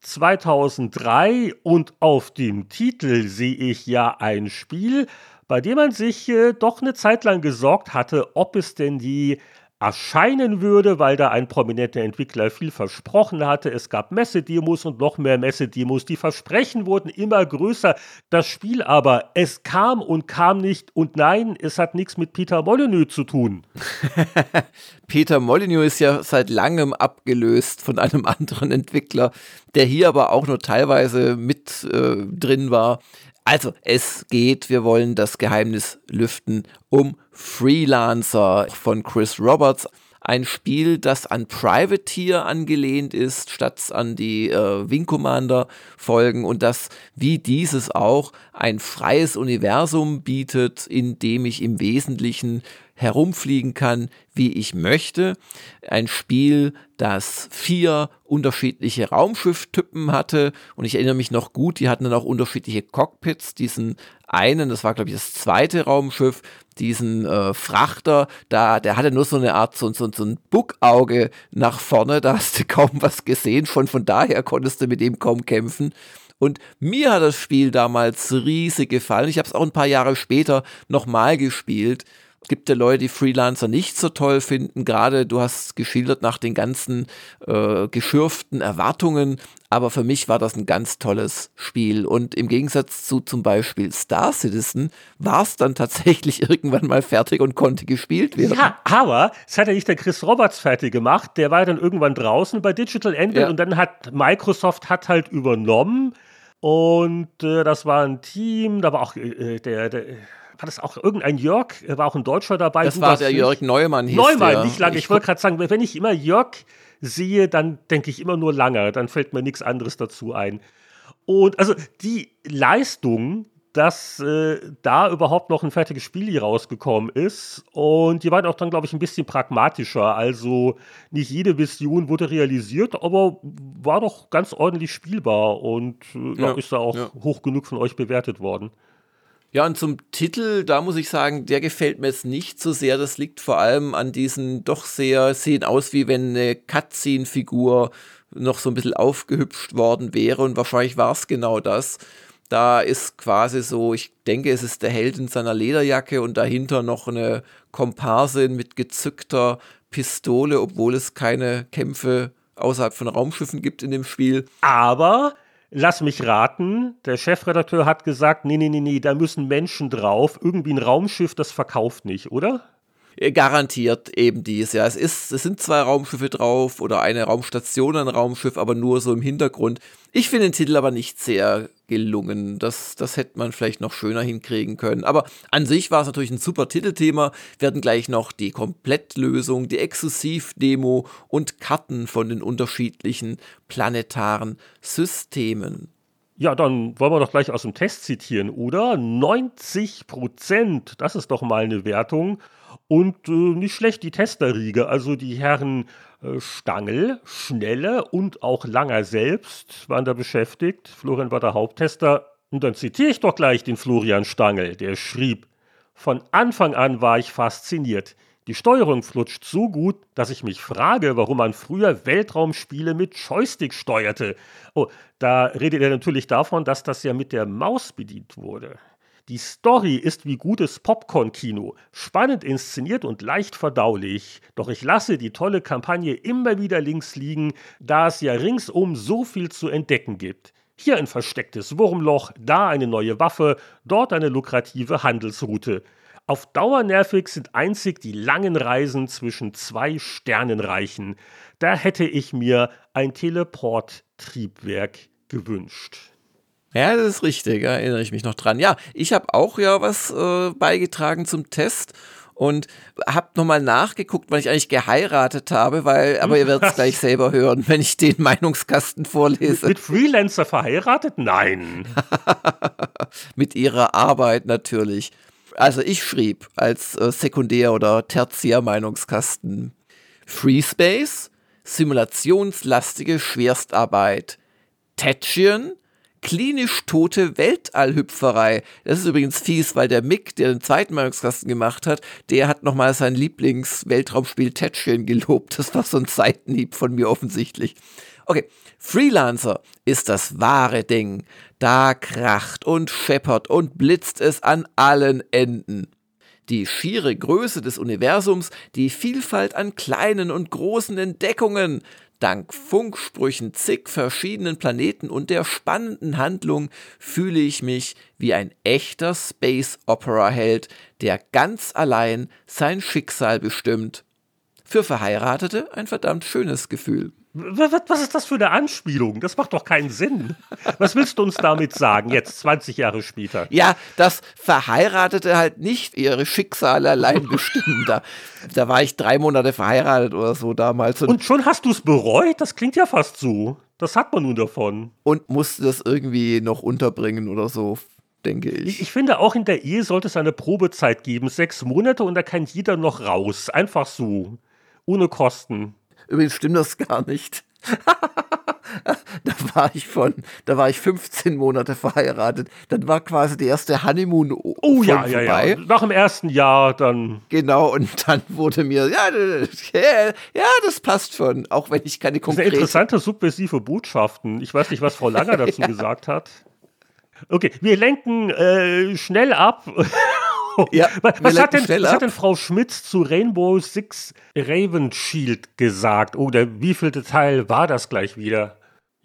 2003 und auf dem Titel sehe ich ja ein Spiel, bei dem man sich äh, doch eine Zeit lang gesorgt hatte, ob es denn die erscheinen würde, weil da ein prominenter Entwickler viel versprochen hatte. Es gab Messedemos und noch mehr Messedemos. Die Versprechen wurden immer größer. Das Spiel aber, es kam und kam nicht. Und nein, es hat nichts mit Peter Molyneux zu tun. Peter Molyneux ist ja seit langem abgelöst von einem anderen Entwickler, der hier aber auch nur teilweise mit äh, drin war. Also, es geht, wir wollen das Geheimnis lüften, um Freelancer von Chris Roberts. Ein Spiel, das an Privateer angelehnt ist, statt an die äh, Wing Commander Folgen und das wie dieses auch ein freies Universum bietet, in dem ich im Wesentlichen herumfliegen kann, wie ich möchte. Ein Spiel, das vier unterschiedliche Raumschifftypen hatte und ich erinnere mich noch gut, die hatten dann auch unterschiedliche Cockpits. Diesen einen, das war glaube ich das zweite Raumschiff, diesen äh, Frachter, da, der hatte nur so eine Art, so, so, so ein Buckauge nach vorne, da hast du kaum was gesehen, schon von daher konntest du mit ihm kaum kämpfen. Und mir hat das Spiel damals riesig gefallen. Ich habe es auch ein paar Jahre später nochmal gespielt. Es gibt ja Leute, die Freelancer nicht so toll finden. Gerade du hast geschildert nach den ganzen äh, geschürften Erwartungen. Aber für mich war das ein ganz tolles Spiel. Und im Gegensatz zu zum Beispiel Star Citizen war es dann tatsächlich irgendwann mal fertig und konnte gespielt werden. Ja, aber es hat ja nicht der Chris Roberts fertig gemacht. Der war dann irgendwann draußen bei Digital Engine ja. und dann hat Microsoft hat halt übernommen. Und äh, das war ein Team, da war auch äh, der, der war das auch irgendein Jörg, war auch ein Deutscher dabei. Das war der Jörg Neumann. Hieß Neumann, der. nicht lange. Ich, ich wollte gerade sagen, wenn ich immer Jörg sehe, dann denke ich immer nur lange. Dann fällt mir nichts anderes dazu ein. Und also die Leistung, dass äh, da überhaupt noch ein fertiges Spiel hier rausgekommen ist. Und die waren auch dann, glaube ich, ein bisschen pragmatischer. Also nicht jede Vision wurde realisiert, aber war doch ganz ordentlich spielbar und äh, ja, ist da auch ja. hoch genug von euch bewertet worden. Ja, und zum Titel, da muss ich sagen, der gefällt mir jetzt nicht so sehr. Das liegt vor allem an diesen doch sehr, sehen aus wie wenn eine Cutscene-Figur noch so ein bisschen aufgehübscht worden wäre und wahrscheinlich war es genau das. Da ist quasi so, ich denke, es ist der Held in seiner Lederjacke und dahinter noch eine Komparsin mit gezückter Pistole, obwohl es keine Kämpfe außerhalb von Raumschiffen gibt in dem Spiel. Aber Lass mich raten, der Chefredakteur hat gesagt, nee, nee, nee, nee, da müssen Menschen drauf. Irgendwie ein Raumschiff, das verkauft nicht, oder? Äh, garantiert eben dies, ja. Es ist, es sind zwei Raumschiffe drauf oder eine Raumstation, ein Raumschiff, aber nur so im Hintergrund. Ich finde den Titel aber nicht sehr gelungen. Das, das hätte man vielleicht noch schöner hinkriegen können. Aber an sich war es natürlich ein super Titelthema. Wir hatten gleich noch die Komplettlösung, die Exklusivdemo und Karten von den unterschiedlichen planetaren Systemen. Ja, dann wollen wir doch gleich aus dem Test zitieren, oder? 90 Prozent, das ist doch mal eine Wertung. Und äh, nicht schlecht die Testerriege, also die Herren äh, Stangl, Schnelle und auch Langer selbst waren da beschäftigt. Florian war der Haupttester. Und dann zitiere ich doch gleich den Florian Stangl, der schrieb, von Anfang an war ich fasziniert. Die Steuerung flutscht so gut, dass ich mich frage, warum man früher Weltraumspiele mit Joystick steuerte. Oh, da redet er natürlich davon, dass das ja mit der Maus bedient wurde. Die Story ist wie gutes Popcorn-Kino, spannend inszeniert und leicht verdaulich. Doch ich lasse die tolle Kampagne immer wieder links liegen, da es ja ringsum so viel zu entdecken gibt. Hier ein verstecktes Wurmloch, da eine neue Waffe, dort eine lukrative Handelsroute. Auf Dauer nervig sind einzig die langen Reisen zwischen zwei Sternenreichen. Da hätte ich mir ein Teleport-Triebwerk gewünscht. Ja, das ist richtig, da erinnere ich mich noch dran. Ja, ich habe auch ja was äh, beigetragen zum Test und habe nochmal nachgeguckt, weil ich eigentlich geheiratet habe, weil, aber ihr werdet es gleich selber hören, wenn ich den Meinungskasten vorlese. Mit Freelancer verheiratet? Nein. Mit ihrer Arbeit natürlich. also ich schrieb als äh, Sekundär- oder Tertiär-Meinungskasten Freespace, simulationslastige Schwerstarbeit, Tetchian, klinisch tote Weltallhüpferei. Das ist übrigens fies, weil der Mick, der den zweiten Meinungskasten gemacht hat, der hat nochmal sein Lieblings-Weltraumspiel Tetchian gelobt. Das war so ein Seitenhieb von mir offensichtlich. Okay, Freelancer ist das wahre Ding. Da kracht und scheppert und blitzt es an allen Enden. Die schiere Größe des Universums, die Vielfalt an kleinen und großen Entdeckungen, Dank Funksprüchen zig verschiedenen Planeten und der spannenden Handlung fühle ich mich wie ein echter Space Opera Held, der ganz allein sein Schicksal bestimmt. Für Verheiratete ein verdammt schönes Gefühl. Was ist das für eine Anspielung? Das macht doch keinen Sinn. Was willst du uns damit sagen, jetzt 20 Jahre später? Ja, dass Verheiratete halt nicht ihre Schicksale allein bestimmen. Da, da war ich drei Monate verheiratet oder so damals. Und, und schon hast du es bereut? Das klingt ja fast so. Das hat man nun davon. Und musste das irgendwie noch unterbringen oder so denke ich. Ich finde, auch in der Ehe sollte es eine Probezeit geben. Sechs Monate und da kann jeder noch raus. Einfach so. Ohne Kosten. Übrigens stimmt das gar nicht. da war ich von, da war ich 15 Monate verheiratet. Dann war quasi die erste Honeymoon oh, ja, vorbei. Ja, ja. Nach dem ersten Jahr dann. Genau, und dann wurde mir, ja, ja, das passt schon, auch wenn ich keine konkrete... Das sind interessante subversive Botschaften. Ich weiß nicht, was Frau Langer dazu ja. gesagt hat. Okay, wir lenken äh, schnell ab ja, was, hat denn, was hat denn Frau Schmitz zu Rainbow Six Raven Shield gesagt? Oder wie viel Teil war das gleich wieder?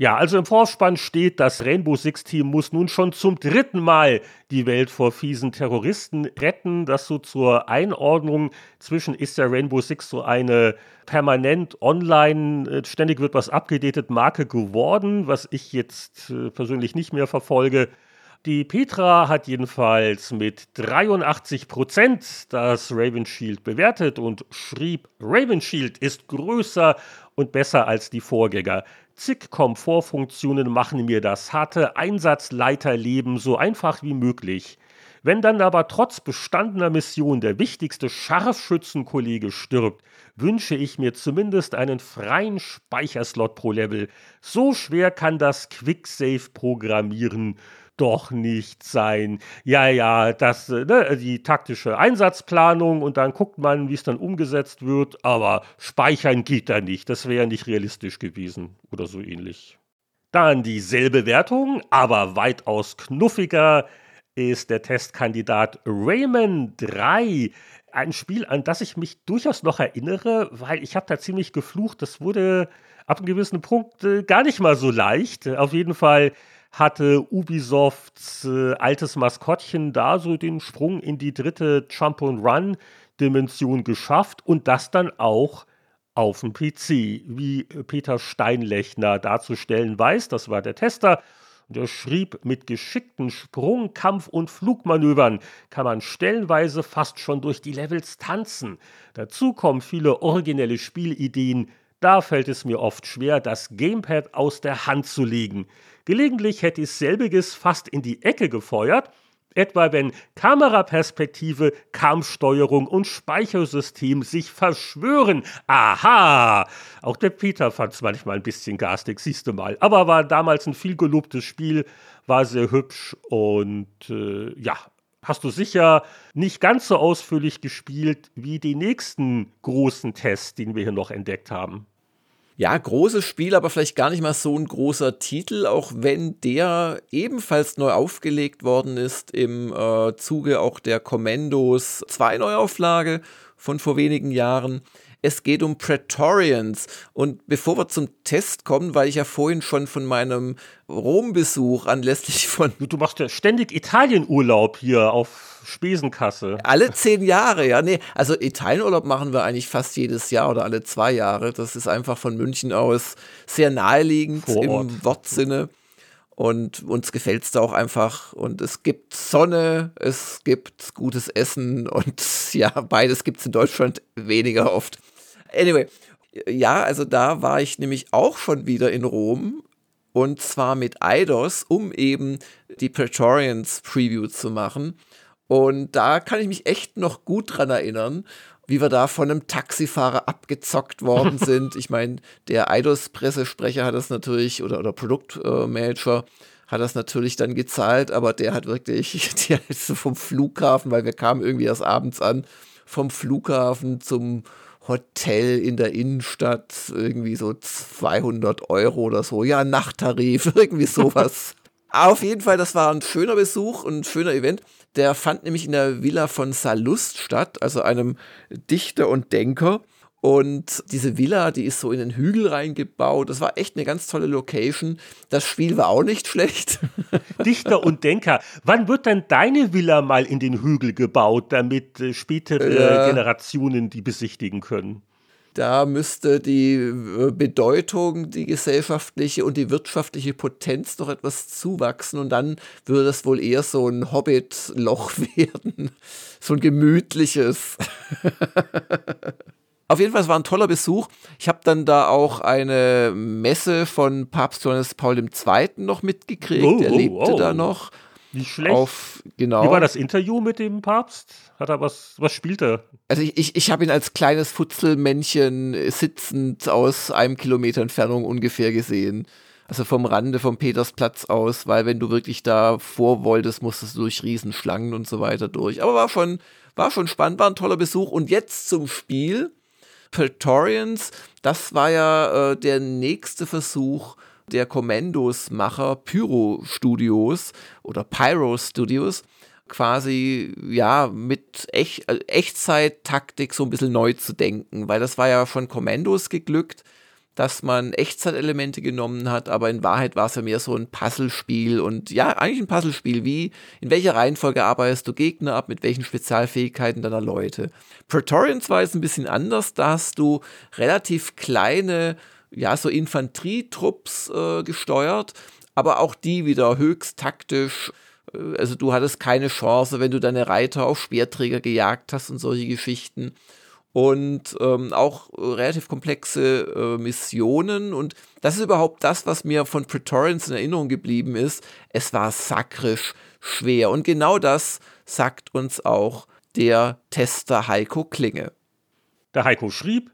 Ja, also im Vorspann steht, das Rainbow Six Team muss nun schon zum dritten Mal die Welt vor fiesen Terroristen retten. Das so zur Einordnung. Zwischen ist der Rainbow Six so eine permanent online, äh, ständig wird was abgedatet Marke geworden, was ich jetzt äh, persönlich nicht mehr verfolge. Die Petra hat jedenfalls mit 83 Prozent das Raven Shield bewertet und schrieb, Raven Shield ist größer und besser als die Vorgänger. Zig Komfortfunktionen machen mir das harte Einsatzleiterleben so einfach wie möglich. Wenn dann aber trotz bestandener Mission der wichtigste Scharfschützenkollege stirbt, wünsche ich mir zumindest einen freien Speicherslot pro Level. So schwer kann das Quicksave programmieren doch nicht sein. Ja, ja, das, ne, die taktische Einsatzplanung und dann guckt man, wie es dann umgesetzt wird, aber speichern geht da nicht. Das wäre nicht realistisch gewesen oder so ähnlich. Dann dieselbe Wertung, aber weitaus knuffiger ist der Testkandidat Rayman 3. Ein Spiel, an das ich mich durchaus noch erinnere, weil ich habe da ziemlich geflucht. Das wurde ab einem gewissen Punkt äh, gar nicht mal so leicht. Auf jeden Fall hatte Ubisofts äh, altes Maskottchen da so den Sprung in die dritte Jump-and-Run-Dimension geschafft und das dann auch auf dem PC, wie Peter Steinlechner darzustellen weiß. Das war der Tester. Der schrieb, mit geschickten Sprung-, Kampf- und Flugmanövern kann man stellenweise fast schon durch die Levels tanzen. Dazu kommen viele originelle Spielideen. Da fällt es mir oft schwer, das Gamepad aus der Hand zu legen. Gelegentlich hätte ich selbiges fast in die Ecke gefeuert, etwa wenn Kameraperspektive, Kampfsteuerung und Speichersystem sich verschwören. Aha! Auch der Peter fand es manchmal ein bisschen garstig, siehst du mal. Aber war damals ein viel gelobtes Spiel, war sehr hübsch und äh, ja, hast du sicher nicht ganz so ausführlich gespielt wie die nächsten großen Tests, den wir hier noch entdeckt haben ja, großes Spiel, aber vielleicht gar nicht mal so ein großer Titel, auch wenn der ebenfalls neu aufgelegt worden ist im äh, Zuge auch der Commandos 2 Neuauflage von vor wenigen Jahren. Es geht um Praetorians. Und bevor wir zum Test kommen, weil ich ja vorhin schon von meinem Rom-Besuch anlässlich von. Du machst ja ständig Italienurlaub hier auf Spesenkasse. Alle zehn Jahre, ja. Nee, also Italienurlaub machen wir eigentlich fast jedes Jahr oder alle zwei Jahre. Das ist einfach von München aus sehr naheliegend im Wortsinne. Und uns gefällt es da auch einfach. Und es gibt Sonne, es gibt gutes Essen und ja, beides gibt es in Deutschland weniger oft. Anyway, ja, also da war ich nämlich auch schon wieder in Rom und zwar mit Eidos, um eben die Praetorians Preview zu machen. Und da kann ich mich echt noch gut dran erinnern, wie wir da von einem Taxifahrer abgezockt worden sind. ich meine, der Eidos-Pressesprecher hat das natürlich, oder, oder Produktmanager, hat das natürlich dann gezahlt, aber der hat wirklich, der ist vom Flughafen, weil wir kamen irgendwie erst abends an, vom Flughafen zum Hotel in der Innenstadt, irgendwie so 200 Euro oder so. Ja, Nachttarif, irgendwie sowas. Auf jeden Fall, das war ein schöner Besuch, ein schöner Event. Der fand nämlich in der Villa von Salust statt, also einem Dichter und Denker. Und diese Villa, die ist so in den Hügel reingebaut. Das war echt eine ganz tolle Location. Das Spiel war auch nicht schlecht. Dichter und Denker. Wann wird denn deine Villa mal in den Hügel gebaut, damit äh, spätere ja. Generationen die besichtigen können? Da müsste die äh, Bedeutung, die gesellschaftliche und die wirtschaftliche Potenz doch etwas zuwachsen und dann würde es wohl eher so ein Hobbit-Loch werden. So ein gemütliches. Auf jeden Fall, es war ein toller Besuch. Ich habe dann da auch eine Messe von Papst Johannes Paul II. noch mitgekriegt. Oh, er lebte oh, oh. da noch. Nicht schlecht. Auf, genau. Wie war das Interview mit dem Papst? Hat er was, was spielt er? Also ich, ich, ich habe ihn als kleines Futzelmännchen sitzend aus einem Kilometer Entfernung ungefähr gesehen. Also vom Rande vom Petersplatz aus, weil wenn du wirklich da vor wolltest, musstest du durch Riesenschlangen und so weiter durch. Aber war schon, war schon spannend, war ein toller Besuch. Und jetzt zum Spiel. Praetorians, das war ja äh, der nächste Versuch der Kommandos-Macher Pyro Studios oder Pyro Studios quasi ja mit Ech äh, Echtzeit-Taktik so ein bisschen neu zu denken, weil das war ja von Kommandos geglückt dass man Echtzeitelemente genommen hat, aber in Wahrheit war es ja mehr so ein Puzzlespiel und ja, eigentlich ein Puzzlespiel, wie in welcher Reihenfolge arbeitest du Gegner ab, mit welchen Spezialfähigkeiten deiner Leute. Praetorians war jetzt ein bisschen anders, da hast du relativ kleine, ja, so Infanterietrupps äh, gesteuert, aber auch die wieder höchst taktisch äh, also du hattest keine Chance, wenn du deine Reiter auf Speerträger gejagt hast und solche Geschichten und ähm, auch relativ komplexe äh, Missionen. Und das ist überhaupt das, was mir von Praetorians in Erinnerung geblieben ist. Es war sakrisch schwer. Und genau das sagt uns auch der Tester Heiko Klinge. Der Heiko schrieb,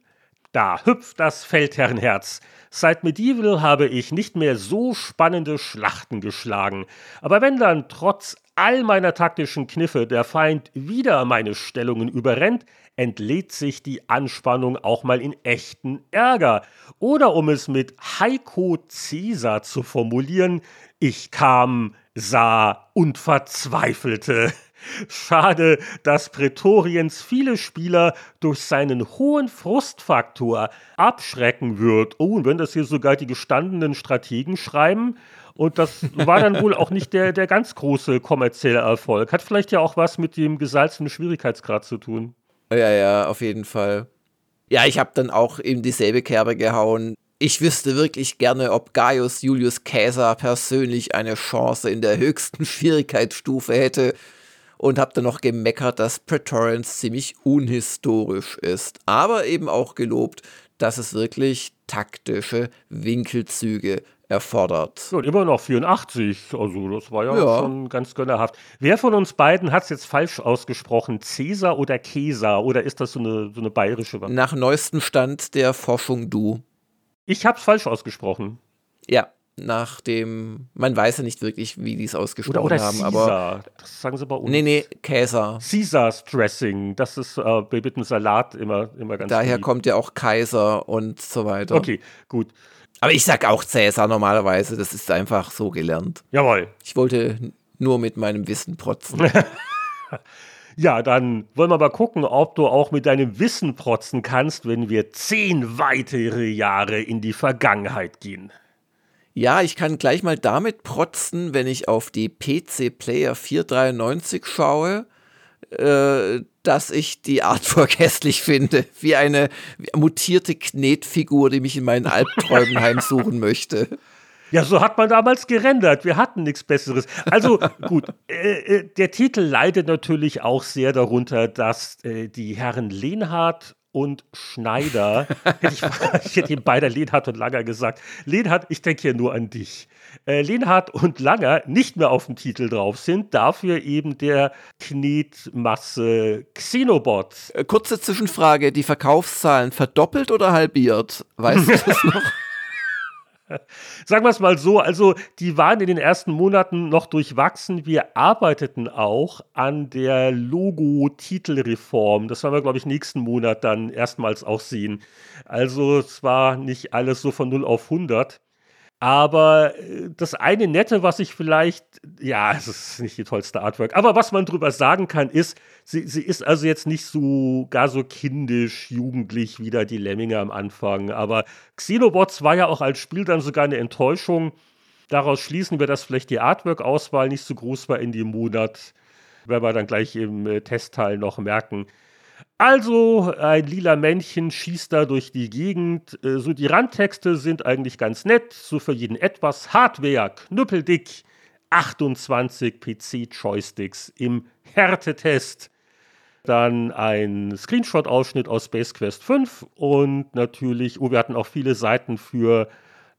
da hüpft das Feldherrenherz. Seit Medieval habe ich nicht mehr so spannende Schlachten geschlagen. Aber wenn dann trotz all meiner taktischen Kniffe der Feind wieder meine Stellungen überrennt, entlädt sich die Anspannung auch mal in echten Ärger. Oder um es mit Heiko Caesar zu formulieren, ich kam, sah und verzweifelte. Schade, dass Prätoriens viele Spieler durch seinen hohen Frustfaktor abschrecken wird. Oh, und wenn das hier sogar die gestandenen Strategen schreiben, und das war dann wohl auch nicht der, der ganz große kommerzielle Erfolg. Hat vielleicht ja auch was mit dem gesalzenen Schwierigkeitsgrad zu tun. Ja, ja, auf jeden Fall. Ja, ich habe dann auch in dieselbe Kerbe gehauen. Ich wüsste wirklich gerne, ob Gaius Julius Caesar persönlich eine Chance in der höchsten Schwierigkeitsstufe hätte und habe dann noch gemeckert, dass Praetorians ziemlich unhistorisch ist, aber eben auch gelobt, dass es wirklich taktische Winkelzüge erfordert. Und immer noch 84, also das war ja, ja. schon ganz gönnerhaft. Wer von uns beiden hat es jetzt falsch ausgesprochen? Cäsar oder Käser? Oder ist das so eine, so eine bayerische? Nach neuestem Stand der Forschung du. Ich habe es falsch ausgesprochen. Ja, nach dem, man weiß ja nicht wirklich, wie die es ausgesprochen oder, oder haben, Caesar. aber. Das sagen sie bei uns. Nee, nee, Käser. Caesars Dressing, das ist äh, mit einem Salat immer, immer ganz Daher lieb. kommt ja auch Kaiser und so weiter. Okay, gut. Aber ich sag auch Cäsar normalerweise, das ist einfach so gelernt. Jawohl. Ich wollte nur mit meinem Wissen protzen. ja, dann wollen wir mal gucken, ob du auch mit deinem Wissen protzen kannst, wenn wir zehn weitere Jahre in die Vergangenheit gehen. Ja, ich kann gleich mal damit protzen, wenn ich auf die PC Player 493 schaue äh, dass ich die Artwork hässlich finde. Wie eine mutierte Knetfigur, die mich in meinen Albträumen heimsuchen möchte. Ja, so hat man damals gerendert. Wir hatten nichts Besseres. Also gut, äh, äh, der Titel leidet natürlich auch sehr darunter, dass äh, die Herren Lehnhardt und Schneider. ich, ich, hätte ihm beide Lenhardt und Langer gesagt. Lenhardt, ich denke hier nur an dich. Äh, Lenhardt und Langer nicht mehr auf dem Titel drauf sind, dafür eben der Knetmasse Xenobot. Äh, kurze Zwischenfrage: Die Verkaufszahlen verdoppelt oder halbiert? Weißt du das noch? Sagen wir es mal so, also die waren in den ersten Monaten noch durchwachsen. Wir arbeiteten auch an der Logo-Titelreform. Das werden wir, glaube ich, nächsten Monat dann erstmals auch sehen. Also es war nicht alles so von 0 auf 100. Aber äh, das eine Nette, was ich vielleicht, ja, es ist nicht die tollste Artwork, aber was man drüber sagen kann, ist, sie, sie ist also jetzt nicht so gar so kindisch, jugendlich wie da die Lemminge am Anfang. Aber Xenobots war ja auch als Spiel dann sogar eine Enttäuschung. Daraus schließen wir, dass vielleicht die Artwork-Auswahl nicht so groß war in dem Monat. Werden wir dann gleich im äh, Testteil noch merken. Also, ein lila Männchen schießt da durch die Gegend. Äh, so, die Randtexte sind eigentlich ganz nett. So für jeden etwas. Hardware, knüppeldick. 28 PC-Joysticks im Härtetest. Dann ein Screenshot-Ausschnitt aus Space Quest 5 und natürlich, oh, wir hatten auch viele Seiten für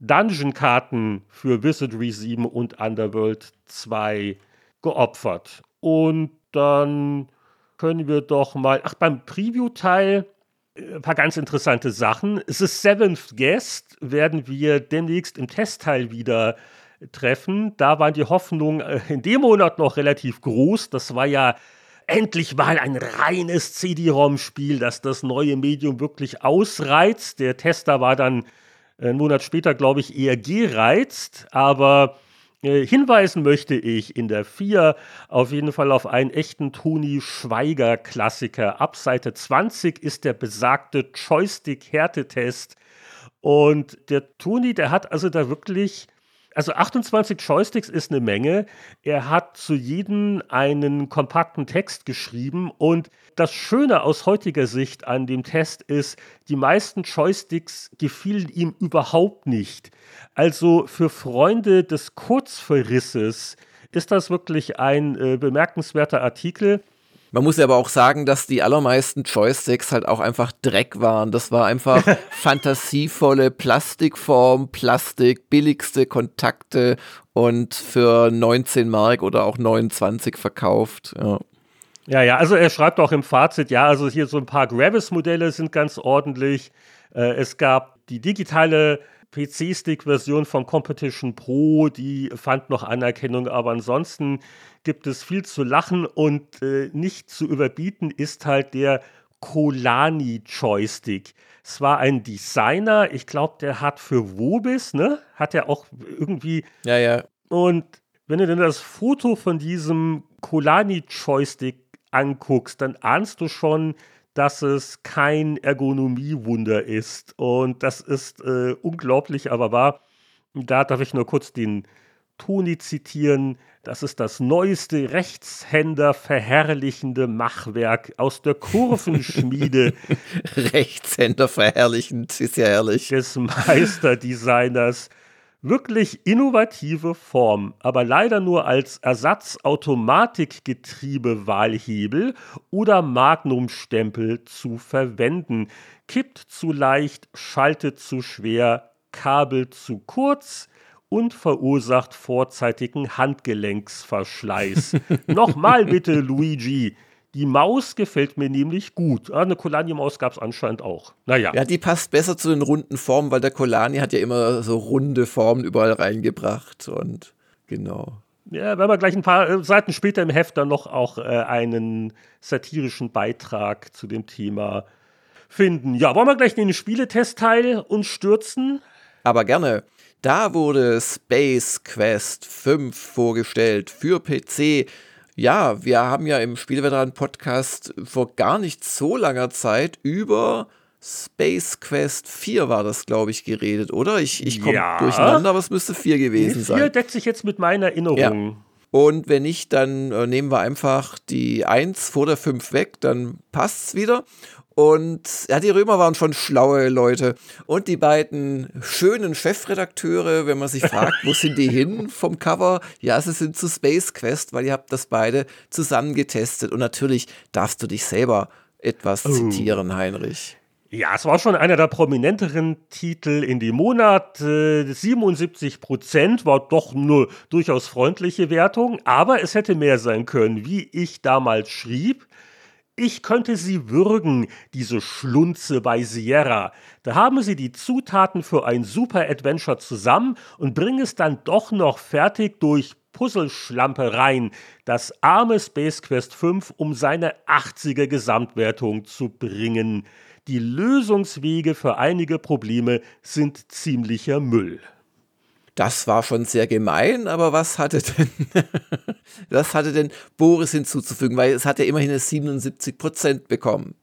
Dungeon-Karten für Wizardry 7 und Underworld 2 geopfert. Und dann können wir doch mal, ach, beim Preview-Teil äh, ein paar ganz interessante Sachen. The Seventh Guest werden wir demnächst im Testteil wieder treffen. Da waren die Hoffnungen äh, in dem Monat noch relativ groß. Das war ja endlich mal ein reines CD-ROM-Spiel, das das neue Medium wirklich ausreizt. Der Tester war dann einen Monat später, glaube ich, eher gereizt, aber äh, hinweisen möchte ich in der 4 auf jeden Fall auf einen echten Toni Schweiger-Klassiker. Ab Seite 20 ist der besagte Joystick-Härtetest. Und der Toni, der hat also da wirklich also 28 Joysticks ist eine Menge. Er hat zu jedem einen kompakten Text geschrieben und das Schöne aus heutiger Sicht an dem Test ist, die meisten Joysticks gefielen ihm überhaupt nicht. Also für Freunde des Kurzverrisses ist das wirklich ein äh, bemerkenswerter Artikel. Man muss ja aber auch sagen, dass die allermeisten Joysticks halt auch einfach Dreck waren. Das war einfach fantasievolle Plastikform, Plastik, billigste Kontakte und für 19 Mark oder auch 29 verkauft. Ja. Ja, ja, also er schreibt auch im Fazit, ja, also hier so ein paar Gravis-Modelle sind ganz ordentlich. Äh, es gab die digitale PC-Stick-Version von Competition Pro, die fand noch Anerkennung, aber ansonsten gibt es viel zu lachen und äh, nicht zu überbieten ist halt der Kolani Joystick. Es war ein Designer, ich glaube, der hat für Wobis, ne? Hat er auch irgendwie. Ja, ja. Und wenn du denn das Foto von diesem Kolani Joystick anguckst, dann ahnst du schon, dass es kein Ergonomiewunder ist. Und das ist äh, unglaublich, aber wahr. Da darf ich nur kurz den Toni zitieren. Das ist das neueste Rechtshänder verherrlichende Machwerk aus der Kurvenschmiede. Rechtshänder verherrlichend, ist ja herrlich. Des Meisterdesigners wirklich innovative Form, aber leider nur als Ersatzautomatikgetriebe-Wahlhebel oder Magnumstempel zu verwenden. Kippt zu leicht, schaltet zu schwer, Kabel zu kurz und verursacht vorzeitigen Handgelenksverschleiß. Nochmal bitte, Luigi. Die Maus gefällt mir nämlich gut. Ah, eine Kolani-Maus gab es anscheinend auch. Naja. Ja, die passt besser zu den runden Formen, weil der Kolani hat ja immer so runde Formen überall reingebracht. Und genau. Ja, wenn wir gleich ein paar äh, Seiten später im Heft dann noch auch äh, einen satirischen Beitrag zu dem Thema finden. Ja, wollen wir gleich in den Spieletestteil uns stürzen? Aber gerne. Da wurde Space Quest 5 vorgestellt für PC ja, wir haben ja im Spielveteran-Podcast vor gar nicht so langer Zeit über Space Quest 4 war das, glaube ich, geredet, oder? Ich, ich komme ja. durcheinander, aber es müsste 4 gewesen sein. 4 deckt sich jetzt mit meiner Erinnerung. Ja. Und wenn nicht, dann äh, nehmen wir einfach die 1 vor der 5 weg, dann passt es wieder. Und ja, die Römer waren schon schlaue Leute. Und die beiden schönen Chefredakteure, wenn man sich fragt, wo sind die hin vom Cover? Ja, sie sind zu Space Quest, weil ihr habt das beide zusammen getestet. Und natürlich darfst du dich selber etwas oh. zitieren, Heinrich. Ja, es war schon einer der prominenteren Titel in dem Monat. 77 Prozent war doch nur durchaus freundliche Wertung, aber es hätte mehr sein können, wie ich damals schrieb. Ich könnte sie würgen, diese Schlunze bei Sierra. Da haben sie die Zutaten für ein Super Adventure zusammen und bringen es dann doch noch fertig durch Puzzleschlampereien, das arme Space Quest 5 um seine 80er Gesamtwertung zu bringen. Die Lösungswege für einige Probleme sind ziemlicher Müll. Das war schon sehr gemein, aber was hatte denn, was hatte denn Boris hinzuzufügen? Weil es hat ja immerhin eine 77 Prozent bekommen.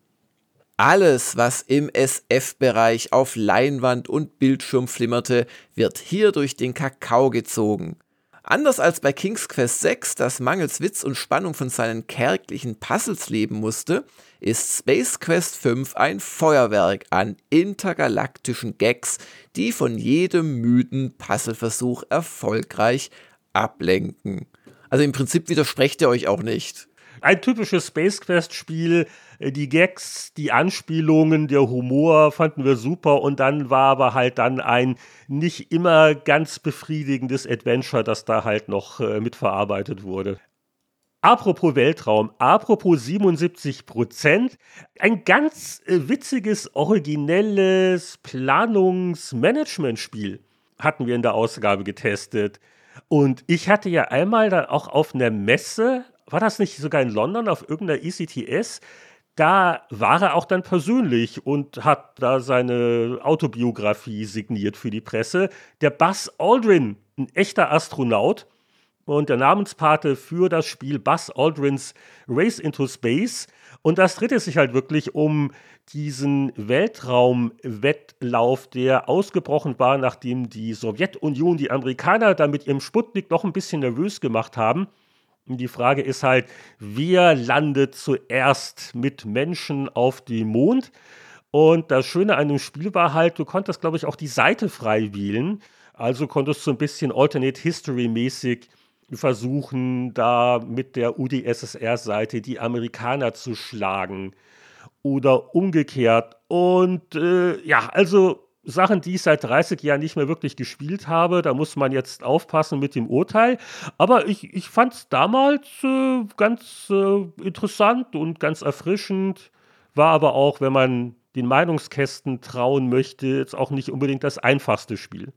Alles, was im SF-Bereich auf Leinwand und Bildschirm flimmerte, wird hier durch den Kakao gezogen. Anders als bei King's Quest 6, das mangels Witz und Spannung von seinen kärglichen Puzzles leben musste, ist Space Quest 5 ein Feuerwerk an intergalaktischen Gags, die von jedem müden Puzzleversuch erfolgreich ablenken. Also im Prinzip widersprecht ihr euch auch nicht. Ein typisches Space Quest-Spiel. Die Gags, die Anspielungen, der Humor fanden wir super und dann war aber halt dann ein nicht immer ganz befriedigendes Adventure, das da halt noch äh, mitverarbeitet wurde. Apropos Weltraum, apropos 77 Prozent, ein ganz äh, witziges, originelles Planungsmanagementspiel hatten wir in der Ausgabe getestet. Und ich hatte ja einmal da auch auf einer Messe war das nicht sogar in London auf irgendeiner ECTS? Da war er auch dann persönlich und hat da seine Autobiografie signiert für die Presse. Der Buzz Aldrin, ein echter Astronaut und der Namenspate für das Spiel Buzz Aldrins Race into Space. Und das dreht es sich halt wirklich um diesen Weltraumwettlauf, der ausgebrochen war, nachdem die Sowjetunion die Amerikaner da mit ihrem Sputnik noch ein bisschen nervös gemacht haben. Die Frage ist halt, wer landet zuerst mit Menschen auf dem Mond? Und das Schöne an dem Spiel war halt, du konntest, glaube ich, auch die Seite frei wählen. Also konntest du ein bisschen Alternate History mäßig versuchen, da mit der UdSSR-Seite die Amerikaner zu schlagen oder umgekehrt. Und äh, ja, also Sachen, die ich seit 30 Jahren nicht mehr wirklich gespielt habe. Da muss man jetzt aufpassen mit dem Urteil. Aber ich, ich fand es damals äh, ganz äh, interessant und ganz erfrischend. War aber auch, wenn man den Meinungskästen trauen möchte, jetzt auch nicht unbedingt das einfachste Spiel.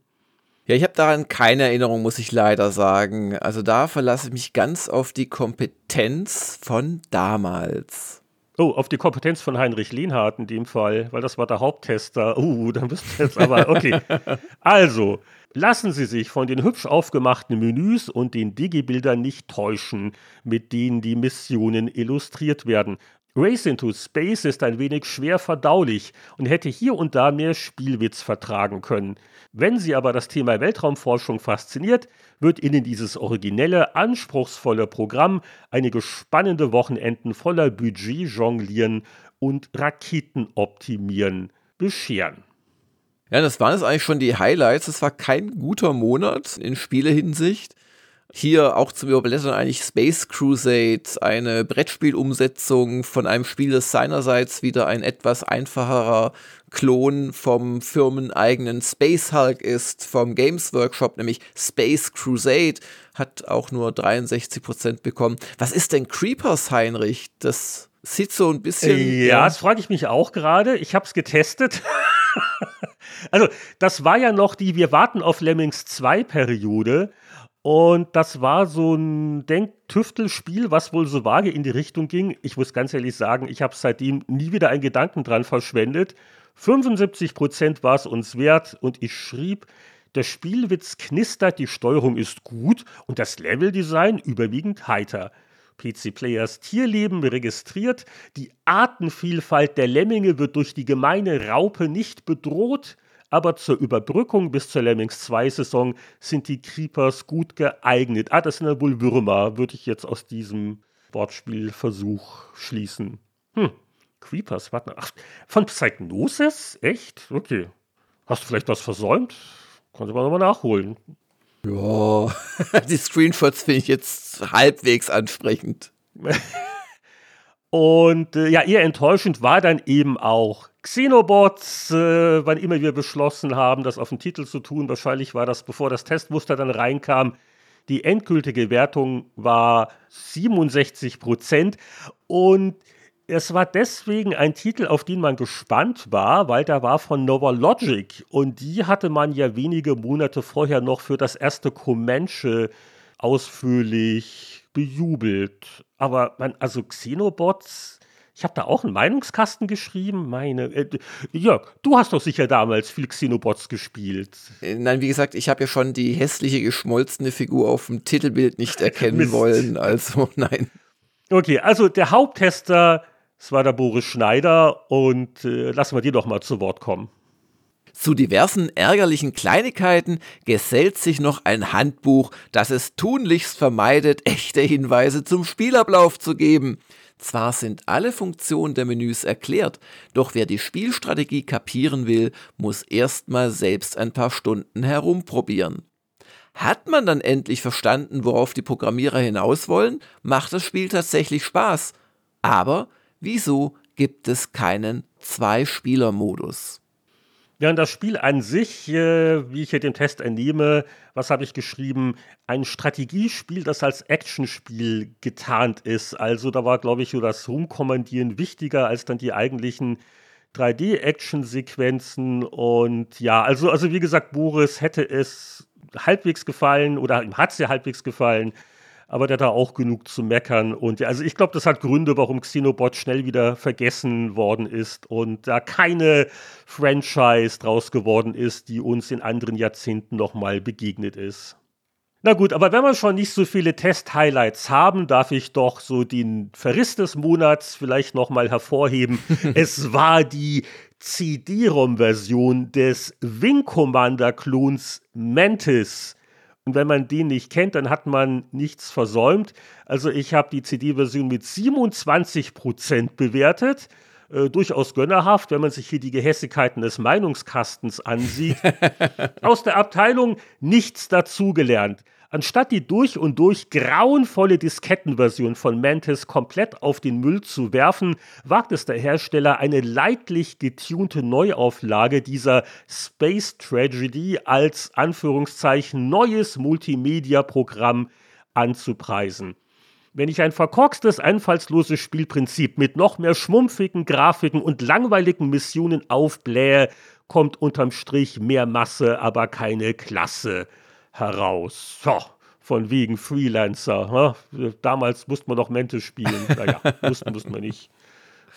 Ja, ich habe daran keine Erinnerung, muss ich leider sagen. Also da verlasse ich mich ganz auf die Kompetenz von damals. Oh, auf die Kompetenz von Heinrich Lienhardt in dem Fall, weil das war der Haupttester. Uh, dann bist du jetzt aber, okay. Also, lassen Sie sich von den hübsch aufgemachten Menüs und den Digi-Bildern nicht täuschen, mit denen die Missionen illustriert werden. Race into Space ist ein wenig schwer verdaulich und hätte hier und da mehr Spielwitz vertragen können. Wenn Sie aber das Thema Weltraumforschung fasziniert, wird Ihnen dieses originelle, anspruchsvolle Programm einige spannende Wochenenden voller Budget jonglieren und Raketen optimieren bescheren. Ja, das waren jetzt eigentlich schon die Highlights. Es war kein guter Monat in Spielehinsicht. Hier auch zum Überblättern eigentlich Space Crusade, eine Brettspielumsetzung von einem Spiel, das seinerseits wieder ein etwas einfacherer Klon vom firmeneigenen Space Hulk ist, vom Games Workshop, nämlich Space Crusade, hat auch nur 63% bekommen. Was ist denn Creepers, Heinrich? Das sieht so ein bisschen. Ja, ja. das frage ich mich auch gerade. Ich habe es getestet. also, das war ja noch die Wir warten auf Lemmings 2 Periode. Und das war so ein Denktüftelspiel, was wohl so vage in die Richtung ging. Ich muss ganz ehrlich sagen, ich habe seitdem nie wieder einen Gedanken dran verschwendet. 75 Prozent war es uns wert und ich schrieb, der Spielwitz knistert, die Steuerung ist gut und das Leveldesign überwiegend heiter. PC Players Tierleben registriert, die Artenvielfalt der Lemminge wird durch die gemeine Raupe nicht bedroht aber zur Überbrückung bis zur Lemmings 2 Saison sind die Creepers gut geeignet. Ah, das sind ja wohl Würmer, würde ich jetzt aus diesem Wortspielversuch schließen. Hm, Creepers, warte. Ach, von Psygnosis? Echt? Okay. Hast du vielleicht was versäumt? Konnte man nochmal nachholen. Ja, die Screenshots finde ich jetzt halbwegs ansprechend. Und äh, ja, eher enttäuschend war dann eben auch Xenobots, äh, wann immer wir beschlossen haben, das auf den Titel zu tun, wahrscheinlich war das, bevor das Testmuster dann reinkam, die endgültige Wertung war 67 Prozent. Und es war deswegen ein Titel, auf den man gespannt war, weil der war von Nova Logic. Und die hatte man ja wenige Monate vorher noch für das erste Comanche ausführlich bejubelt. Aber man, also Xenobots, ich habe da auch einen Meinungskasten geschrieben. Meine, äh, Jörg, du hast doch sicher damals viel Xenobots gespielt. Äh, nein, wie gesagt, ich habe ja schon die hässliche geschmolzene Figur auf dem Titelbild nicht erkennen wollen. Also nein. Okay, also der Haupttester, es war der Boris Schneider und äh, lassen wir dir doch mal zu Wort kommen. Zu diversen ärgerlichen Kleinigkeiten gesellt sich noch ein Handbuch, das es tunlichst vermeidet, echte Hinweise zum Spielablauf zu geben. Zwar sind alle Funktionen der Menüs erklärt, doch wer die Spielstrategie kapieren will, muss erstmal selbst ein paar Stunden herumprobieren. Hat man dann endlich verstanden, worauf die Programmierer hinaus wollen, macht das Spiel tatsächlich Spaß. Aber wieso gibt es keinen Zwei-Spieler-Modus? Und das Spiel an sich, äh, wie ich hier den Test entnehme, was habe ich geschrieben? Ein Strategiespiel, das als Actionspiel getarnt ist. Also da war, glaube ich, so das Rumkommandieren wichtiger als dann die eigentlichen 3D-Action-Sequenzen. Und ja, also, also wie gesagt, Boris hätte es halbwegs gefallen oder ihm hat es ja halbwegs gefallen aber der hat da auch genug zu meckern. Und ja, also ich glaube, das hat Gründe, warum Xenobot schnell wieder vergessen worden ist und da keine Franchise draus geworden ist, die uns in anderen Jahrzehnten nochmal begegnet ist. Na gut, aber wenn wir schon nicht so viele Test-Highlights haben, darf ich doch so den Verriss des Monats vielleicht nochmal hervorheben. es war die CD-ROM-Version des Wing Commander-Klons Mantis und wenn man den nicht kennt, dann hat man nichts versäumt. Also ich habe die CD-Version mit 27% bewertet. Äh, durchaus gönnerhaft, wenn man sich hier die Gehässigkeiten des Meinungskastens ansieht. Aus der Abteilung nichts dazugelernt. Anstatt die durch und durch grauenvolle Diskettenversion von Mantis komplett auf den Müll zu werfen, wagt es der Hersteller, eine leidlich getunte Neuauflage dieser Space Tragedy als Anführungszeichen neues Multimedia-Programm anzupreisen. Wenn ich ein verkorkstes, einfallsloses Spielprinzip mit noch mehr schmumpfigen Grafiken und langweiligen Missionen aufblähe, kommt unterm Strich mehr Masse, aber keine Klasse heraus. So, von wegen Freelancer. Ne? Damals musste man noch Mente spielen. Naja, mussten, mussten wir nicht.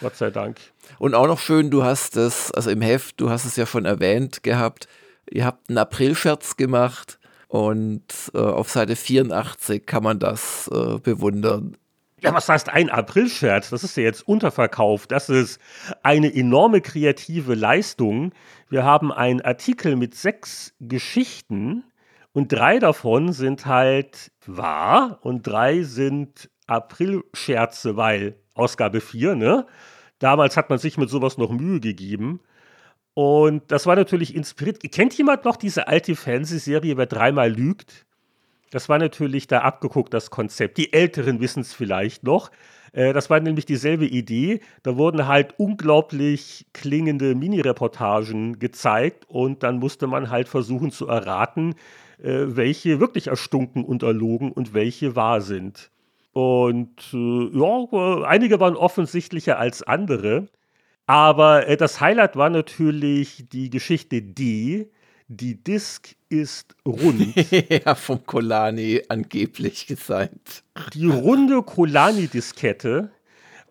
Gott sei Dank. Und auch noch schön, du hast es, also im Heft, du hast es ja schon erwähnt gehabt, ihr habt einen Aprilscherz gemacht und äh, auf Seite 84 kann man das äh, bewundern. Ja, was heißt ein Aprilscherz? Das ist ja jetzt unterverkauft. Das ist eine enorme kreative Leistung. Wir haben einen Artikel mit sechs Geschichten, und drei davon sind halt wahr und drei sind April-Scherze, weil Ausgabe 4, ne? Damals hat man sich mit sowas noch Mühe gegeben. Und das war natürlich inspiriert. Kennt jemand noch diese alte Fernsehserie, wer dreimal lügt? Das war natürlich da abgeguckt, das Konzept. Die Älteren wissen es vielleicht noch. Äh, das war nämlich dieselbe Idee. Da wurden halt unglaublich klingende Mini-Reportagen gezeigt und dann musste man halt versuchen zu erraten, äh, welche wirklich erstunken und erlogen und welche wahr sind. Und äh, ja, einige waren offensichtlicher als andere. Aber äh, das Highlight war natürlich die Geschichte D. Die Disk ist rund. ja, vom Kolani angeblich gesagt. Die runde Kolani-Diskette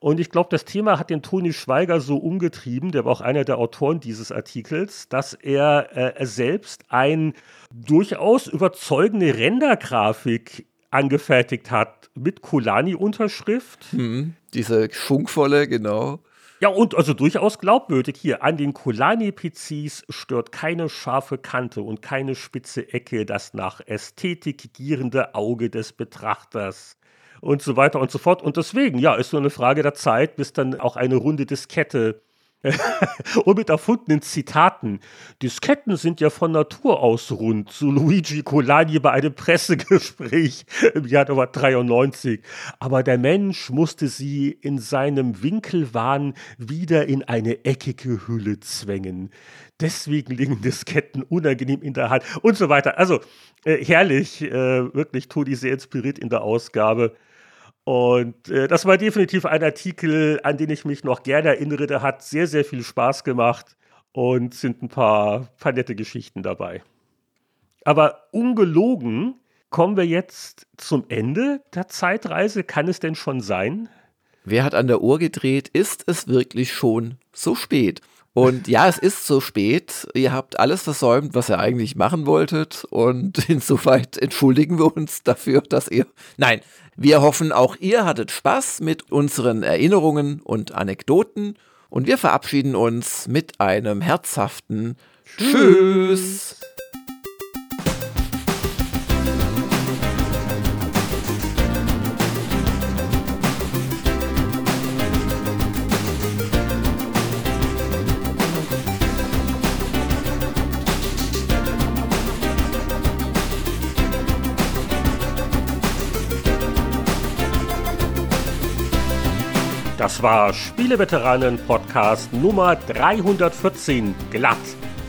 und ich glaube, das Thema hat den Toni Schweiger so umgetrieben, der war auch einer der Autoren dieses Artikels, dass er äh, selbst ein durchaus überzeugende Rendergrafik angefertigt hat mit Kolani-Unterschrift. Hm, diese schwungvolle, genau. Ja, und also durchaus glaubwürdig hier. An den Kolani-PCs stört keine scharfe Kante und keine spitze Ecke das nach Ästhetik gierende Auge des Betrachters und so weiter und so fort. Und deswegen, ja, ist nur eine Frage der Zeit, bis dann auch eine runde Diskette und mit erfundenen Zitaten. Disketten sind ja von Natur aus rund, so Luigi Colani bei einem Pressegespräch im Jahr 1993. Aber der Mensch musste sie in seinem Winkelwahn wieder in eine eckige Hülle zwängen. Deswegen liegen Disketten unangenehm in der Hand und so weiter. Also äh, herrlich, äh, wirklich Toni sehr inspiriert in der Ausgabe. Und äh, das war definitiv ein Artikel, an den ich mich noch gerne erinnere. Der hat sehr, sehr viel Spaß gemacht und sind ein paar, paar nette Geschichten dabei. Aber ungelogen kommen wir jetzt zum Ende der Zeitreise. Kann es denn schon sein? Wer hat an der Uhr gedreht? Ist es wirklich schon so spät? Und ja, es ist so spät. Ihr habt alles versäumt, was ihr eigentlich machen wolltet. Und insoweit entschuldigen wir uns dafür, dass ihr. Nein, wir hoffen, auch ihr hattet Spaß mit unseren Erinnerungen und Anekdoten. Und wir verabschieden uns mit einem herzhaften Tschüss. Tschüss. Das war Spieleveteranen-Podcast Nummer 314. Glatt,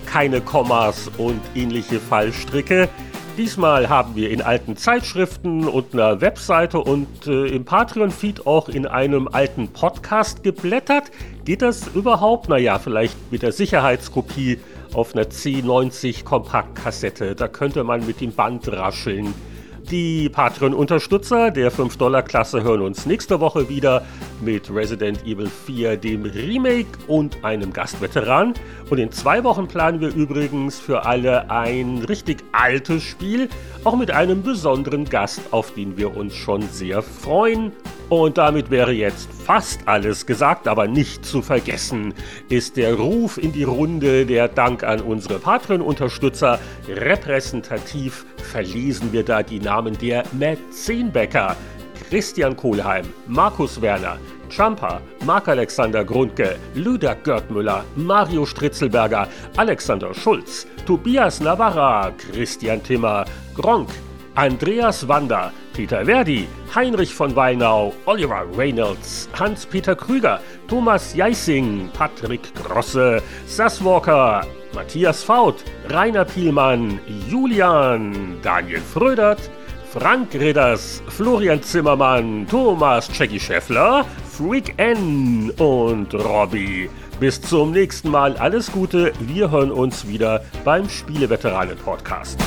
keine Kommas und ähnliche Fallstricke. Diesmal haben wir in alten Zeitschriften und einer Webseite und äh, im Patreon-Feed auch in einem alten Podcast geblättert. Geht das überhaupt? Naja, vielleicht mit der Sicherheitskopie auf einer C90 Kompaktkassette. Da könnte man mit dem Band rascheln. Die Patreon-Unterstützer der 5-Dollar-Klasse hören uns nächste Woche wieder mit Resident Evil 4, dem Remake und einem Gastveteran. Und in zwei Wochen planen wir übrigens für alle ein richtig altes Spiel, auch mit einem besonderen Gast, auf den wir uns schon sehr freuen. Und damit wäre jetzt fast alles gesagt, aber nicht zu vergessen ist der Ruf in die Runde, der Dank an unsere Patreon-Unterstützer. Repräsentativ verlesen wir da die Namen der Mäzenbäcker. Christian Kohlheim, Markus Werner, Champa, Marc-Alexander Grundke, Lüder Görtmüller, Mario Stritzelberger, Alexander Schulz, Tobias Navarra, Christian Timmer, Gronk, Andreas Wander, Peter Verdi, Heinrich von Weinau, Oliver Reynolds, Hans-Peter Krüger, Thomas Jeissing, Patrick Grosse, Sass Walker, Matthias Faut, Rainer Pielmann, Julian, Daniel Frödert, Frank Ridders, Florian Zimmermann, Thomas Jackie Scheffler, Freak N und Robby. Bis zum nächsten Mal alles Gute, wir hören uns wieder beim Spieleveteranen Podcast.